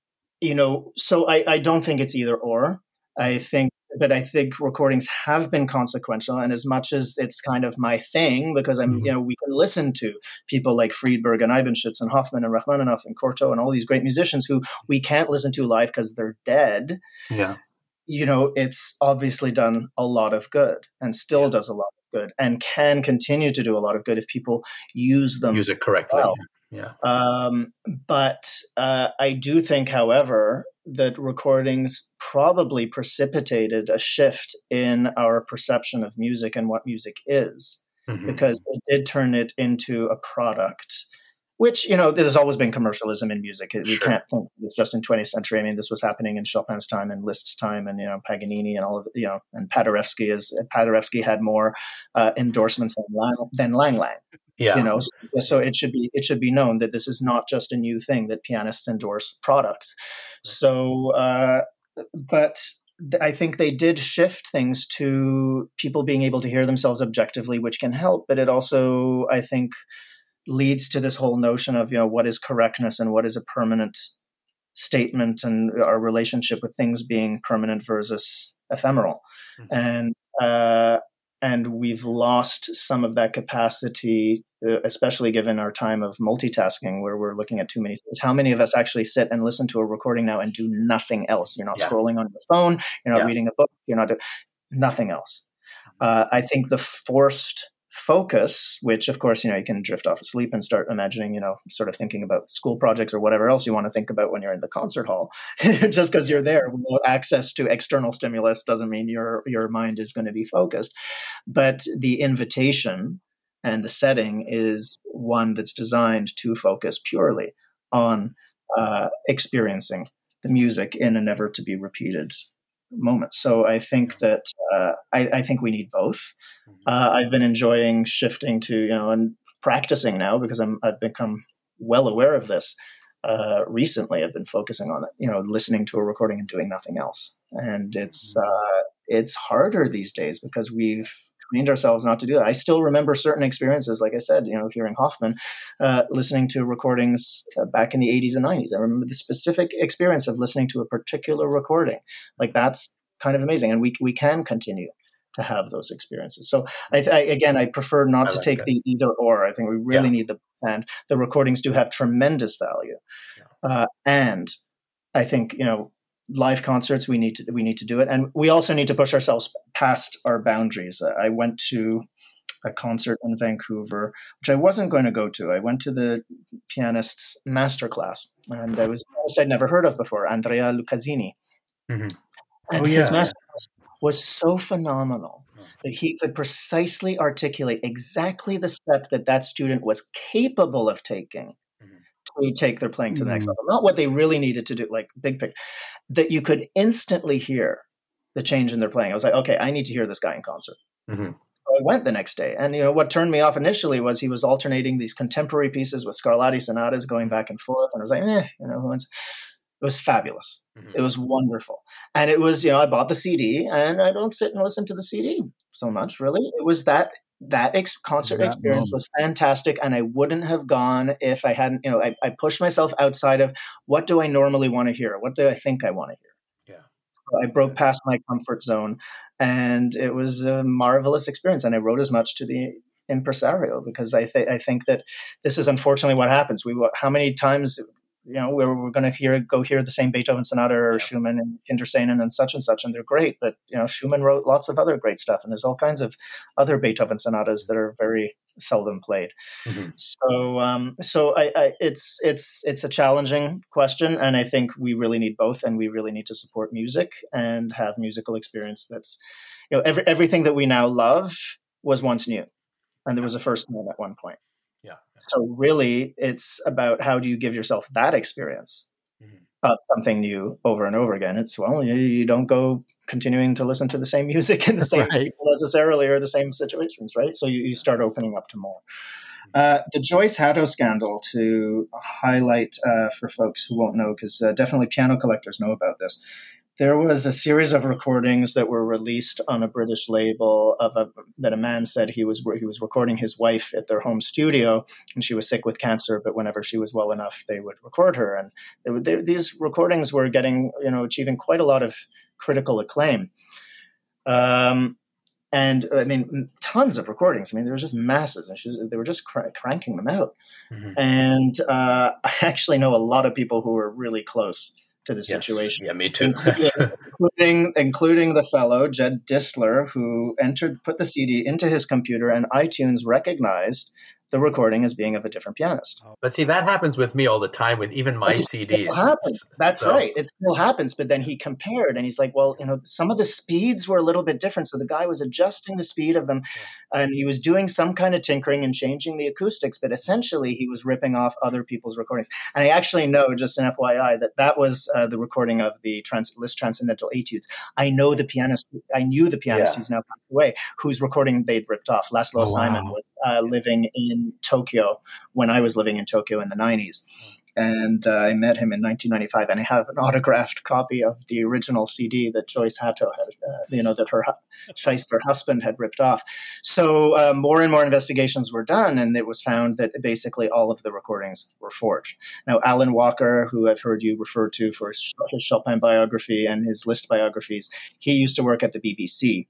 you know, so I I don't think it's either or. I think but I think recordings have been consequential. And as much as it's kind of my thing, because I'm, mm-hmm. you know, we can listen to people like Friedberg and Eibenschütz and Hofmann and Rachmaninoff and Cortot and all these great musicians who we can't listen to live because they're dead. Yeah you know, it's obviously done a lot of good and still yeah. does a lot of good and can continue to do a lot of good if people use them. Use it correctly. Well. Yeah. Um, but uh, I do think, however, that recordings probably precipitated a shift in our perception of music and what music is, mm-hmm. because it did turn it into a product which you know there's always been commercialism in music we sure. can't think it's just in 20th century i mean this was happening in chopin's time and liszt's time and you know paganini and all of you know and paderewski is paderewski had more uh, endorsements than lang, than lang lang yeah you know so, so, it should be it should be known that this is not just a new thing that pianists endorse products so uh, but I think they did shift things to people being able to hear themselves objectively, which can help. But it also, I think, leads to this whole notion of you know what is correctness and what is a permanent statement, and our relationship with things being permanent versus ephemeral. Mm-hmm. And uh, and we've lost some of that capacity, uh, especially given our time of multitasking, where we're looking at too many things. How many of us actually sit and listen to a recording now and do nothing else? You're not yeah. scrolling on your phone, you're not yeah. reading a book, you're not doing nothing else. Uh, I think the forced focus, which of course, you know, you can drift off asleep and start imagining, you know, sort of thinking about school projects or whatever else you want to think about when you're in the concert hall. Just because you're there without access to external stimulus doesn't mean your your mind is going to be focused. But the invitation and the setting is one that's designed to focus purely on uh, experiencing the music in a never to be repeated moment. So I think that uh, I, I, think we need both. Mm-hmm. Uh, I've been enjoying shifting to you know and practicing now because I'm I've become well aware of this. Uh, recently, I've been focusing on it. You know, listening to a recording and doing nothing else, and it's mm-hmm. uh, it's harder these days because we've trained ourselves not to do that. I still remember certain experiences, like I said, you know, hearing Hofmann, uh, listening to recordings uh, back in the 80s and 90s. I remember the specific experience of listening to a particular recording. Like that's kind of amazing. And we, we can continue to have those experiences. So I, I again, I prefer not I to like take that. the either or. I think we really yeah. need the and the recordings do have tremendous value. Yeah. Uh, and I think, you know, live concerts we need to we need to do it. And we also need to push ourselves past our boundaries. I went to a concert in vancouver which i wasn't going to go to. I went to the pianist's master class and i was pianist i'd never heard of before andrea lucchesini mm-hmm. and oh, his yeah. master was so phenomenal that he could precisely articulate exactly the step that that student was capable of taking to take their playing to the next mm-hmm. level. Not what they really needed to do, like big picture, that you could instantly hear the change in their playing. I was like, okay, I need to hear this guy in concert. Mm-hmm. So I went the next day, and you know what turned me off initially was he was alternating these contemporary pieces with Scarlatti sonatas, going back and forth, and I was like, eh, you know, it was fabulous. Mm-hmm. It was wonderful, and it was you know I bought the CD, and I don't sit and listen to the CD so much really. It was that that ex- concert that experience moment. was fantastic and i wouldn't have gone if i hadn't you know I, I, pushed myself outside of what do i normally want to hear? What do i think i want to hear? Yeah. I broke past my comfort zone and it was a marvelous experience and i wrote as much to the impresario because i, th- I think that this is unfortunately what happens. We how many times you know, we're, we're going to hear go hear the same Beethoven sonata or yeah. Schumann and Kinderszenen and such and such, and they're great. But you know, Schumann wrote lots of other great stuff, and there's all kinds of other Beethoven sonatas that are very seldom played. Mm-hmm. So, um, so I, I, it's it's it's a challenging question, and I think we really need both, and we really need to support music and have musical experience that's, you know, every, everything that we now love was once new, and there was a first time at one point. So really, it's about how do you give yourself that experience mm-hmm. of something new over and over again. It's well, you, you, don't go continuing to listen to the same music in the same right. people necessarily or the same situations, right? So you, you start opening up to more. Mm-hmm. Uh, the Joyce Hatto scandal to highlight uh, for folks who won't know, because uh, definitely piano collectors know about this there was a series of recordings that were released on a British label of a, that a man said he was he was recording his wife at their home studio and she was sick with cancer but whenever she was well enough they would record her. And they, they, these recordings were getting you know achieving quite a lot of critical acclaim. Um, and I mean tons of recordings. I mean there was just masses and she, they were just cr- cranking them out. Mm-hmm. and uh, I actually know a lot of people who were really close to the yes. situation. Yeah, me too. including, including the fellow Jed Distler, who entered, put the CD into his computer, and iTunes recognized the recording as being of a different pianist. Oh. But see, that happens with me all the time with even my CDs. Happens. That's so. right. It still happens. But then he compared and he's like, well, you know, some of the speeds were a little bit different. So the guy was adjusting the speed of them and he was doing some kind of tinkering and changing the acoustics. But essentially, he was ripping off other people's recordings. And I actually know, just an FYI, that that was uh, the recording of the trans- Liszt Transcendental Etudes. I know the pianist, I knew the pianist yeah. who's now passed away, whose recording they'd ripped off. Laszlo oh, Simon wow. was uh, living in Tokyo when I was living in Tokyo in the 90s. and uh, I met him in 1995, and I have an autographed copy of the original CD that Joyce Hatto had, uh, you know, that her shyster husband had ripped off. So uh, more and more investigations were done, and it was found that basically all of the recordings were forged. Now, Alan Walker, who I've heard you refer to for his Chopin biography and his Liszt biographies, he used to work at the BBC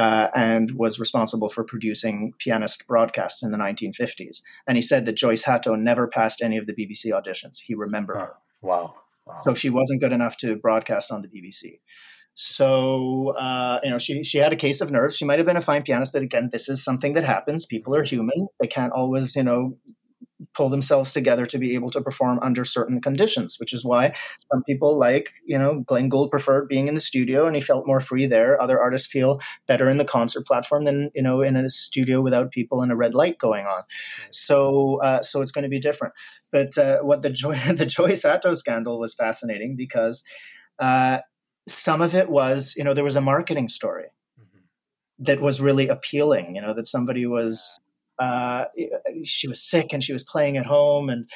uh, and was responsible for producing pianist broadcasts in the 1950s. And he said that Joyce Hatto never passed any of the BBC auditions. He remembered oh, her. Wow. wow. So she wasn't good enough to broadcast on the BBC. So uh, you know, she she had a case of nerves. She might have been a fine pianist, but again, this is something that happens. People are human; they can't always, you know, pull themselves together to be able to perform under certain conditions, which is why some people like, you know, Glenn Gould preferred being in the studio and he felt more free there. Other artists feel better in the concert platform than, you know, in a studio without people and a red light going on. So, uh, so it's going to be different. But uh, what the Joy, the Joy Hatto scandal was fascinating because uh, some of it was, you know, there was a marketing story mm-hmm. that was really appealing, you know, that somebody was uh, she was sick and she was playing at home and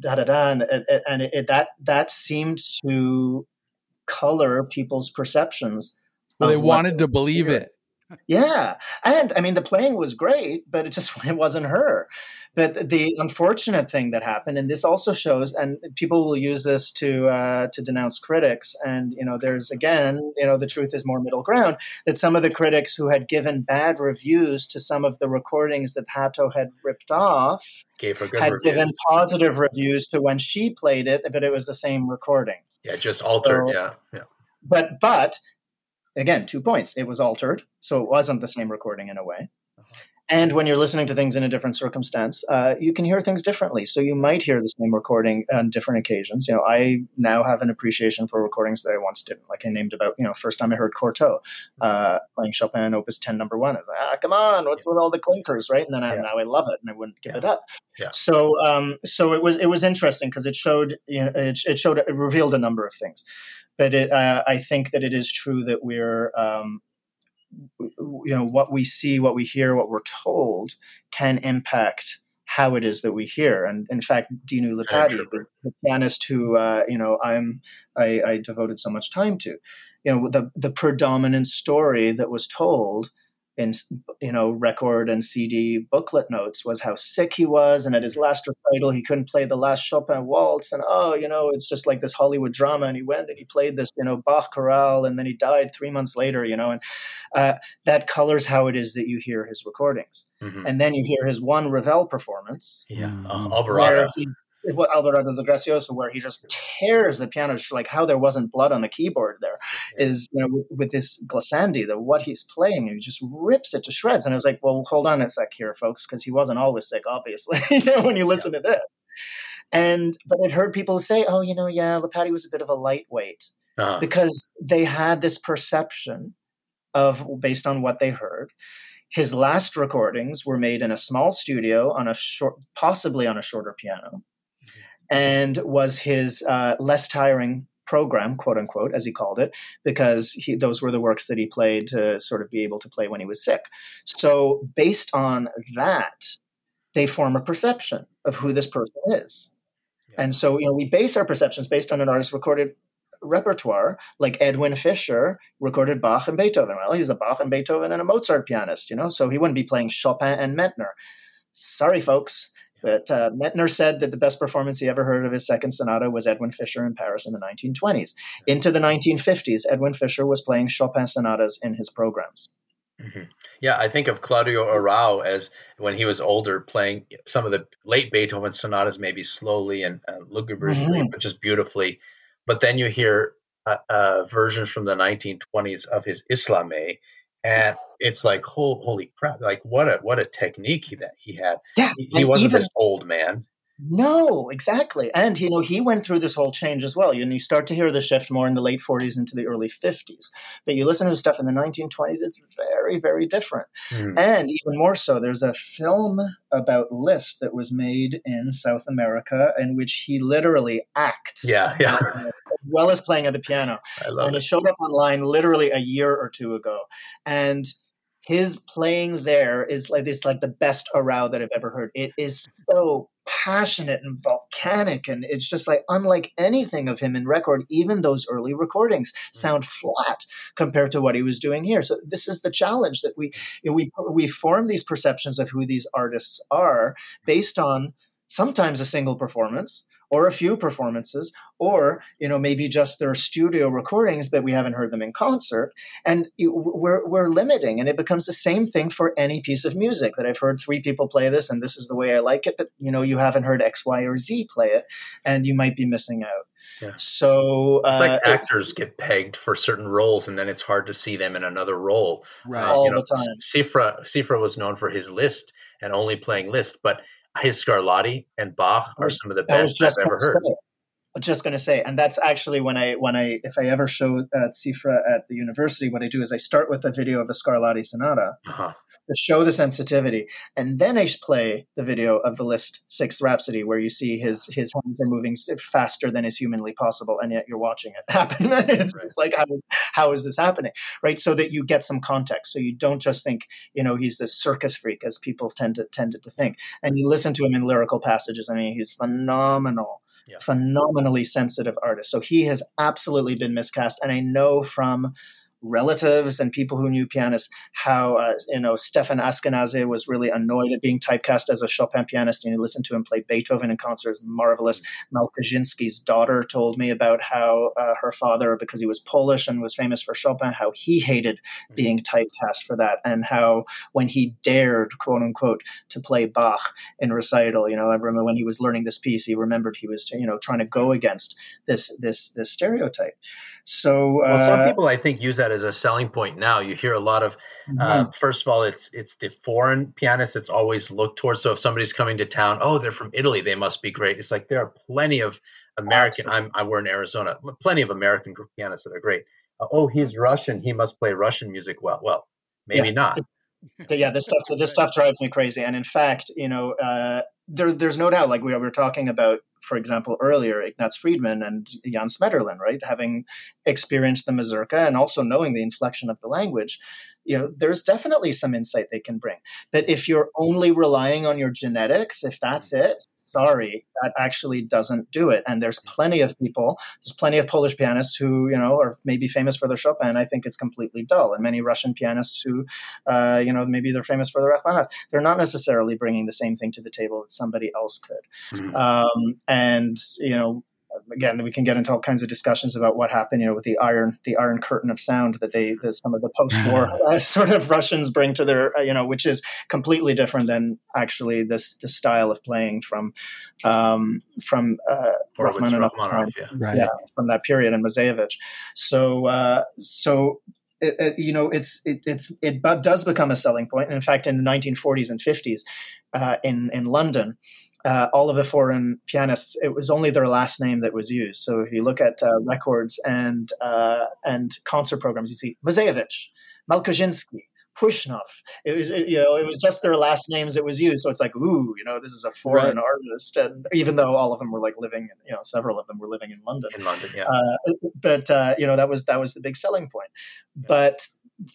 da da da, and, and it, that that seemed to color people's perceptions. Well, they wanted to believe it. Yeah, and I mean the playing was great, but it just it wasn't her. But the unfortunate thing that happened, and this also shows, and people will use this to uh, to denounce critics, and you know, there's again, you know, the truth is more middle ground. That some of the critics who had given bad reviews to some of the recordings that Hatto had ripped off Gave her had reviews. given positive reviews to when she played it, but it was the same recording. Yeah, just altered. So, yeah, yeah. But but again, two points. It was altered, so it wasn't the same recording in a way. Uh-huh. And when you're listening to things in a different circumstance, uh, you can hear things differently. So you might hear the same recording on different occasions. You know, I now have an appreciation for recordings that I once didn't. Like I named about, you know, first time I heard Cortot uh, playing Chopin Opus 10 number one. I was like, ah, come on, what's with all the clinkers, right? And then I, yeah. now I love it and I wouldn't give yeah. it up. Yeah. So, um, so it was it was interesting because it showed, you know, it, it showed it revealed a number of things but it, uh, I think that it is true that we're, um, you know, what we see, what we hear, what we're told can impact how it is that we hear. And in fact, Dinu Lipatti, the, the, pianist who, uh, you know, I'm, I, I devoted so much time to, you know, the, the predominant story that was told in you know record and CD booklet notes was how sick he was, and at his last recital he couldn't play the last Chopin waltz, and oh, you know, it's just like this Hollywood drama. And he went and he played this, you know, Bach chorale, and then he died three months later, you know, and uh, that colors how it is that you hear his recordings. Mm-hmm. And then you hear his one Ravel performance, yeah, uh, Alborada. He, what Alborada del Gracioso, where he just tears the piano, like how there wasn't blood on the keyboard. There is, you know, with, with this glissandi, the what he's playing, he just rips it to shreds. And I was like, well, hold on a sec here, folks, because he wasn't always sick, obviously. you know, when you listen yeah. to this, and but I'd heard people say, oh, you know, yeah, Lipatti was a bit of a lightweight uh-huh. because they had this perception of based on what they heard. His last recordings were made in a small studio on a short, possibly on a shorter piano and was his uh, less tiring program, quote unquote, as he called it, because he, those were the works that he played to sort of be able to play when he was sick. So, based on that, they form a perception of who this person is. And so, you know, we base our perceptions based on an artist's recorded repertoire, like Edwin Fischer recorded Bach and Beethoven. Well, he's a Bach and Beethoven and a Mozart pianist, you know, so he wouldn't be playing Chopin and Medtner. Sorry, folks. But uh, Medtner said that the best performance he ever heard of his second sonata was Edwin Fischer in Paris in the 1920s. Into the 1950s, Edwin Fischer was playing Chopin sonatas in his programs. Mm-hmm. Yeah, I think of Claudio Arrau as when he was older, playing some of the late Beethoven sonatas, maybe slowly and uh, lugubriously, mm-hmm. but just beautifully. But then you hear a, a version from the 1920s of his Islamey, and it's like holy crap like what a what a technique he that he had. Yeah he, he wasn't even, this old man no, exactly. And you know, he went through this whole change as well. And you start to hear the shift more in the late 40s into the early 50s. But you listen to stuff in the 1920s, it's very, very different. Mm. And even more so, there's a film about Liszt that was made in South America in which he literally acts. Yeah, yeah. as well as playing at the piano. I love and it. it showed up online literally a year or two ago. And his playing there is like it's like the best Arrau that I've ever heard. It is so passionate and volcanic and it's just like unlike anything of him in record even those early recordings mm. sound flat compared to what he was doing here so this is the challenge that we you know, we we form these perceptions of who these artists are based on sometimes a single performance or a few performances or you know maybe just their studio recordings but we haven't heard them in concert and we're, we're limiting and it becomes the same thing for any piece of music that i've heard three people play this and this is the way i like it but you know you haven't heard x y or z play it and you might be missing out yeah. So it's like uh, actors it, get pegged for certain roles, and then it's hard to see them in another role. Right, uh, all know, the time. Cifra Cifra was known for his Liszt and only playing Liszt, but his Scarlatti and Bach are some of the best I've ever heard. Say, I was just going to say, and that's actually when I when I if I ever show uh, Cifra at the university, what I do is I start with a video of a Scarlatti sonata, uh-huh to show the sensitivity. And then I play the video of the Liszt Sixth Rhapsody, where you see his his hands are moving faster than is humanly possible, and yet you're watching it happen. it's right. like how is, how is this happening, right? So that you get some context, so you don't just think you know he's this circus freak as people tend to tended to think, and you listen to him in lyrical passages. I mean, he's phenomenal. Yeah. phenomenally sensitive artist. So he has absolutely been miscast. And I know from relatives and people who knew pianists how uh, you know Stefan Askenase was really annoyed at being typecast as a Chopin pianist and you listen to him play Beethoven in concert is marvelous Malcuzynski's daughter told me about how uh, her father because he was Polish and was famous for Chopin how he hated mm-hmm. being typecast for that and how when he dared quote unquote to play Bach in recital you know I remember when he was learning this piece he remembered he was you know trying to go against this this this stereotype so, uh, well, some people I think use that as a selling point. Now you hear a lot of. Uh, mm-hmm. first of all, it's it's the foreign pianists. It's always looked towards. So if somebody's coming to town, oh, they're from Italy, they must be great. It's like there are plenty of American. I'm I we're in Arizona. Plenty of American pianists that are great. Uh, oh, he's Russian. He must play Russian music well. Well, maybe yeah. not. Yeah, this stuff this stuff drives me crazy. And in fact, you know, uh, there, there's no doubt. Like we were talking about for example, earlier, Ignaz Friedman and Jan Smeterlin, right, having experienced the mazurka and also knowing the inflection of the language, you know, there's definitely some insight they can bring. But if you're only relying on your genetics, if that's it, sorry, that actually doesn't do it. And there's plenty of people, there's plenty of Polish pianists who, you know, are maybe famous for their Chopin. I think it's completely dull. And many Russian pianists who, uh, you know, maybe they're famous for their Rachmaninoff. They're not necessarily bringing the same thing to the table that somebody else could. Mm-hmm. Um, and, you know, again, we can get into all kinds of discussions about what happened, you know, with the iron, the iron curtain of sound that they, that some of the post-war uh, sort of Russians bring to their, uh, you know, which is completely different than actually this the style of playing from, um, from uh, Rachmaninoff, yeah. Right. yeah, from that period and Moiseiwitsch. So, uh, so it, it, you know, it's it, it's it does become a selling point. And in fact, in the 1940s and 50s, uh, in in London, uh, all of the foreign pianists, it was only their last name that was used. So if you look at uh, records and uh, and concert programs, you see Moiseiwitsch, Malcuzynski, Pouishnoff. It was it, you know it was just their last names that was used. So it's like ooh, you know, this is a foreign right. artist, and even though all of them were like living, you know, several of them were living in London. In London, yeah. Uh, but uh, you know that was that was the big selling point. Yeah. But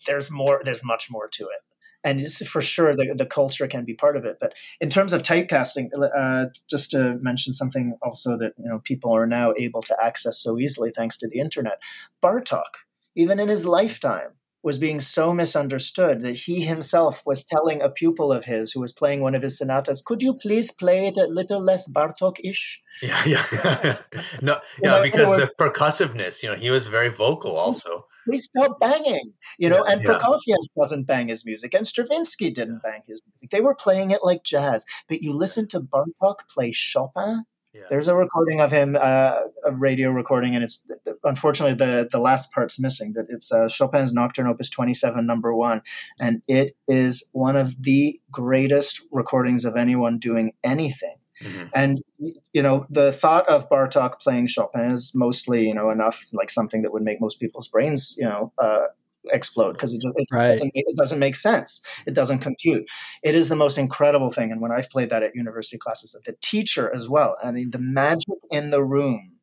there's more. There's much more to it and it's for sure the, the culture can be part of it but in terms of typecasting uh, just to mention something also that you know people are now able to access so easily thanks to the internet bartok even in his lifetime was being so misunderstood that he himself was telling a pupil of his who was playing one of his sonatas, "Could you please play it a little less Bartok-ish?" Yeah, yeah, no, yeah, because the percussiveness. You know, he was very vocal also please stop banging. You know, and yeah. Prokofiev doesn't bang his music, and Stravinsky didn't bang his music. They were playing it like jazz. But you listen to Bartok play Chopin. Yeah. There's a recording of him, uh, a radio recording, and it's unfortunately the the last part's missing. But it's uh, Chopin's Nocturne Opus 27, number one, and it is one of the greatest recordings of anyone doing anything. Mm-hmm. And you know, the thought of Bartok playing Chopin is mostly you know enough like something that would make most people's brains you know uh, explode because it, it, right. doesn't, it doesn't make sense. It doesn't compute. It is the most incredible thing. And when I've played that at university classes, the teacher as well, I mean, the magic in the room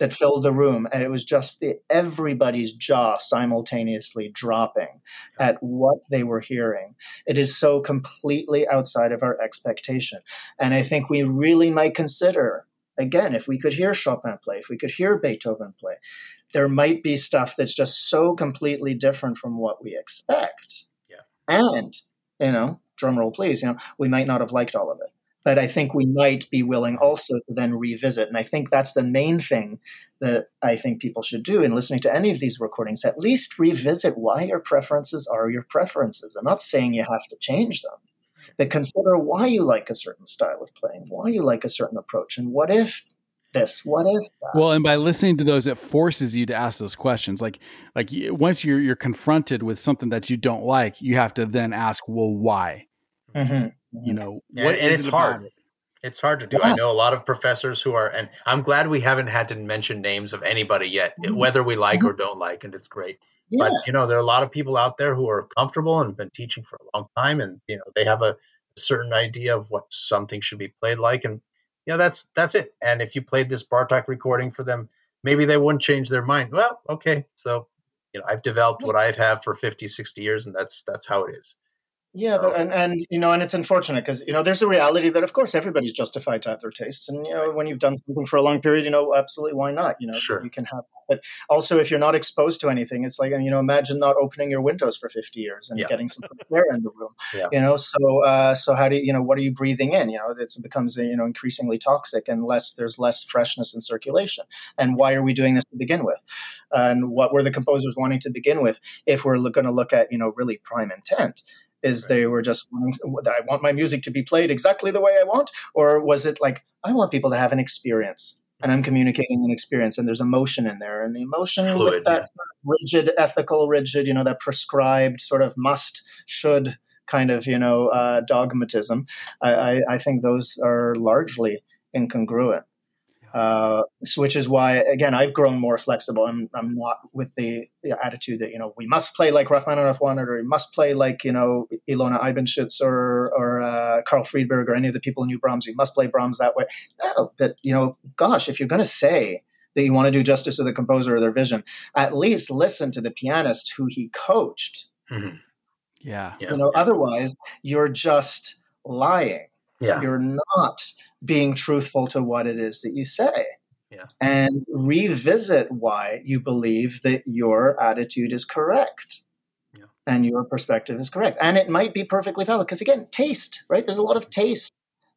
that filled the room and it was just the everybody's jaw simultaneously dropping at what they were hearing. It is so completely outside of our expectation. And i think we really might consider again if we could hear chopin play if we could hear beethoven play there might be stuff that's just so completely different from what we expect. Yeah. And you know drum roll please you know we might not have liked all of it but I think we might be willing also to then revisit. And I think that's the main thing that I think people should do in listening to any of these recordings. At least revisit why your preferences are your preferences. I'm not saying you have to change them, but consider why you like a certain style of playing, why you like a certain approach, and what if this what if that? well and by listening to those it forces you to ask those questions like like once you're you're confronted with something that you don't like you have to then ask well why mm-hmm. You know, and, and it's it hard. It? It's hard to do. Yeah. I know a lot of professors who are, and I'm glad we haven't had to mention names of anybody yet, mm-hmm. whether we like mm-hmm. or don't like, and it's great. Yeah. But you know, there are a lot of people out there who are comfortable and been teaching for a long time, and you know, they have a, certain idea of what something should be played like, and you know, that's that's it. And if you played this Bartok recording for them, maybe they wouldn't change their mind. Well, okay, so you know, I've developed what I've had for 50, 60 years, and that's that's how it is. Yeah, but and, and you know, and it's unfortunate because you know there's a reality that of course everybody's justified to have their tastes, and you know when you've done something for a long period, you know absolutely why not? You know sure. you can have, but also if you're not exposed to anything, it's like you know imagine not opening your windows for 50 years and yeah. getting some air in the room. Yeah. You know, so uh, so how do you, you know what are you breathing in? You know, it becomes you know increasingly toxic and less there's less freshness in circulation. And why are we doing this to begin with? And what were the composers wanting to begin with? If we're going to look at you know really prime intent is right. they were just that I want my music to be played exactly the way I want, or was it like I want people to have an experience and I'm communicating an experience and there's emotion in there and the emotion Fluid, with that yeah. rigid, ethical, rigid, you know, that prescribed sort of must, should kind of, you know, uh, dogmatism. I, I, I think those are largely incongruent. Uh, which is why, again, I've grown more flexible. I'm, I'm not with the, the, attitude that, you know, we must play like Rachmaninoff wanted or we must play like, you know, Ilona Eibenschütz or, or uh, Carl Friedberg or any of the people who knew Brahms. We must play Brahms that way. No, that, you know, gosh, if you're going to say that you want to do justice to the composer or their vision, at least listen to the pianist who he coached. Mm-hmm. Yeah. You know, yeah. otherwise you're just lying. Yeah. You're not being truthful to what it is that you say. Yeah. And revisit why you believe that your attitude is correct. Yeah. And your perspective is correct. And it might be perfectly valid. Because again, taste, right? There's a lot of taste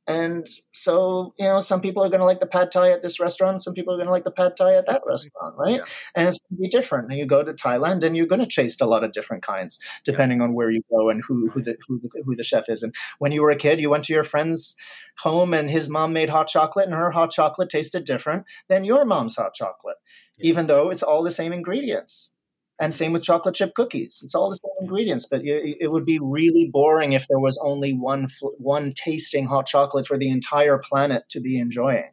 and so, you know, some people are going to like the pad thai at this restaurant, some people are going to like the pad thai at that restaurant, right? Yeah. And it's going to be different. And you go to Thailand, and you're going to taste a lot of different kinds depending yeah. on where you go and who who the, who the who the chef is. And when you were a kid, you went to your friend's home, and his mom made hot chocolate, and her hot chocolate tasted different than your mom's hot chocolate, yeah. even though it's all the same ingredients and same with chocolate chip cookies. It's all the same ingredients, but it, would be really boring if there was only one one tasting hot chocolate for the entire planet to be enjoying,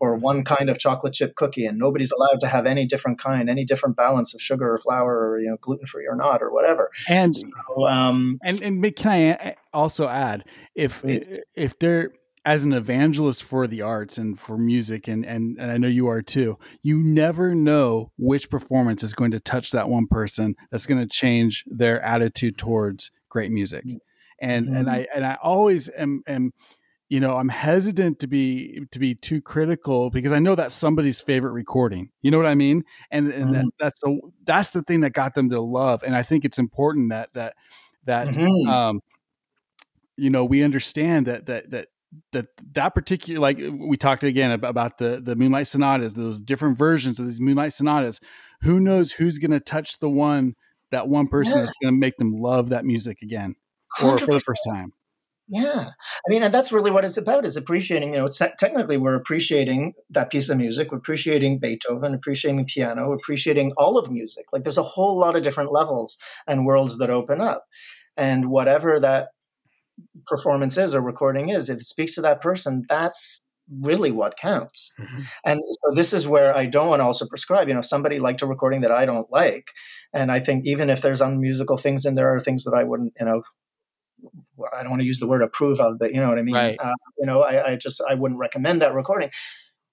or one kind of chocolate chip cookie, and nobody's allowed to have any different kind, any different balance of sugar or flour, or you know, gluten free or not, or whatever. And so, um, and and can I also add if please. if there as an evangelist for the arts and for music and, and and I know you are too, you never know which performance is going to touch that one person that's going to change their attitude towards great music. And mm-hmm. and I and I always am am you know, I'm hesitant to be to be too critical because I know that's somebody's favorite recording. You know what I mean? And and mm-hmm. that, that's the that's the thing that got them to love. And I think it's important that that that mm-hmm. um you know we understand that that that that that particular like we talked again about the the moonlight sonatas those different versions of these moonlight sonatas. Who knows who's going to touch the one that one person yeah. is going to make them love that music again or 100%. for the first time? Yeah. I mean and that's really what it's about is appreciating you know technically we're appreciating that piece of music we're appreciating beethoven appreciating the piano appreciating all of music. Like there's a whole lot of different levels and worlds that open up. And whatever that performance is or recording is, if it speaks to that person, that's really what counts. Mm-hmm. And so this is where I don't want to also prescribe. You know, if somebody liked a recording that I don't like, and I think even if there's unmusical things in there or things that I wouldn't, you know, I don't want to use the word approve of, but you know what I mean. Right. Uh, you know, I, I just I wouldn't recommend that recording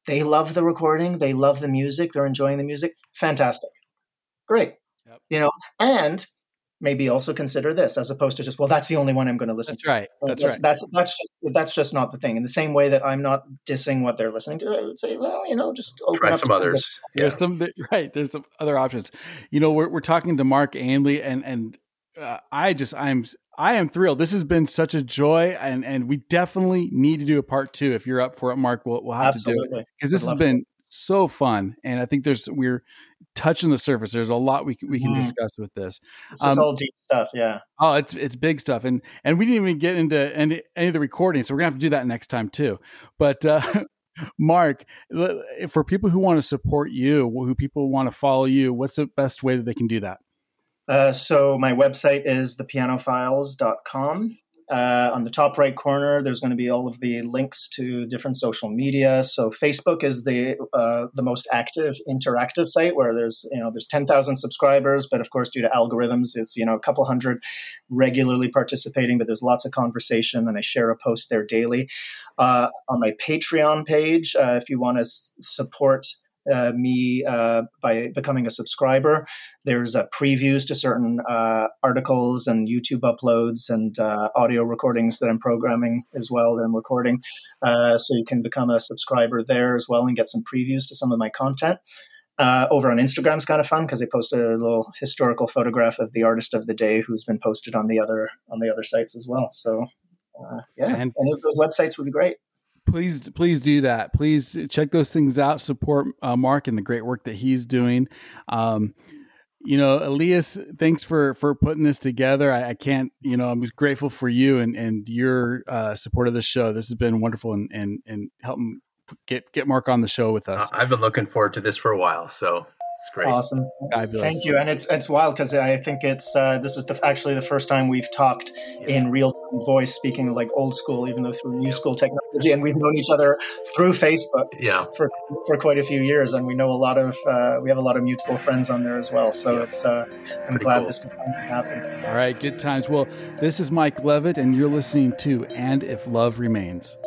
they love the recording, they love the music, they're enjoying the music. Fantastic. Great. Yep. You know, and maybe also consider this as opposed to just well that's the only one i'm going to listen that's to right that's, that's right that's that's just that's just not the thing in the same way that i'm not dissing what they're listening to i would say well you know just try some others yeah. there's some right there's some other options you know we're, we're talking to mark Ainley and and uh, i just i'm I am thrilled. This has been such a joy, and and we definitely need to do a part two. If you're up for it, Mark, we'll, we'll have Absolutely. to do it because this has been it. so fun, and I think there's we're touching the surface. There's a lot we can, we can mm. discuss with this. It's um, all deep stuff, yeah. Oh, it's it's big stuff, and and we didn't even get into any any of the recording, so we're gonna have to do that next time too. But uh, Mark, for people who want to support you, who people want to follow you, what's the best way that they can do that? Uh, so my website is thepianophiles.com. Uh, on the top right corner, there's going to be all of the links to different social media. So Facebook is the uh, the most active interactive site where there's you know there's 10,000 subscribers, but of course due to algorithms, it's you know a couple hundred regularly participating. But there's lots of conversation, and I share a post there daily. Uh, on my Patreon page, uh, if you want to s- support uh, me uh, by becoming a subscriber. There's uh, previews to certain uh, articles and YouTube uploads and uh, audio recordings that I'm programming as well that I'm recording. Uh, so you can become a subscriber there as well and get some previews to some of my content. over on Instagram is kind of fun because they post a little historical photograph of the artist of the day who's been posted on the other on the other sites as well. So yeah, and any of those websites would be great please please do that. Please check those things out. Support uh, mark and the great work that he's doing. Um, you know elias thanks for for putting this together. I, I, can't you know i'm grateful for you and and your uh, support of the show. This has been wonderful and and and helping get get mark on the show with us. I've been looking forward to this for a while so it's great. Awesome. Fabulous. Thank you. And it's it's wild because I think it's uh, this is the, actually the first time we've talked yeah. in real voice, speaking like old school, even though through new school technology, and we've known each other through Facebook. Yeah. For for quite a few years, and we know a lot of uh, we have a lot of mutual friends on there as well. So yeah. it's uh, I'm Pretty glad cool. this can happen. All right, good times. Well, this is Mike Levitt, and you're listening to And If Love Remains.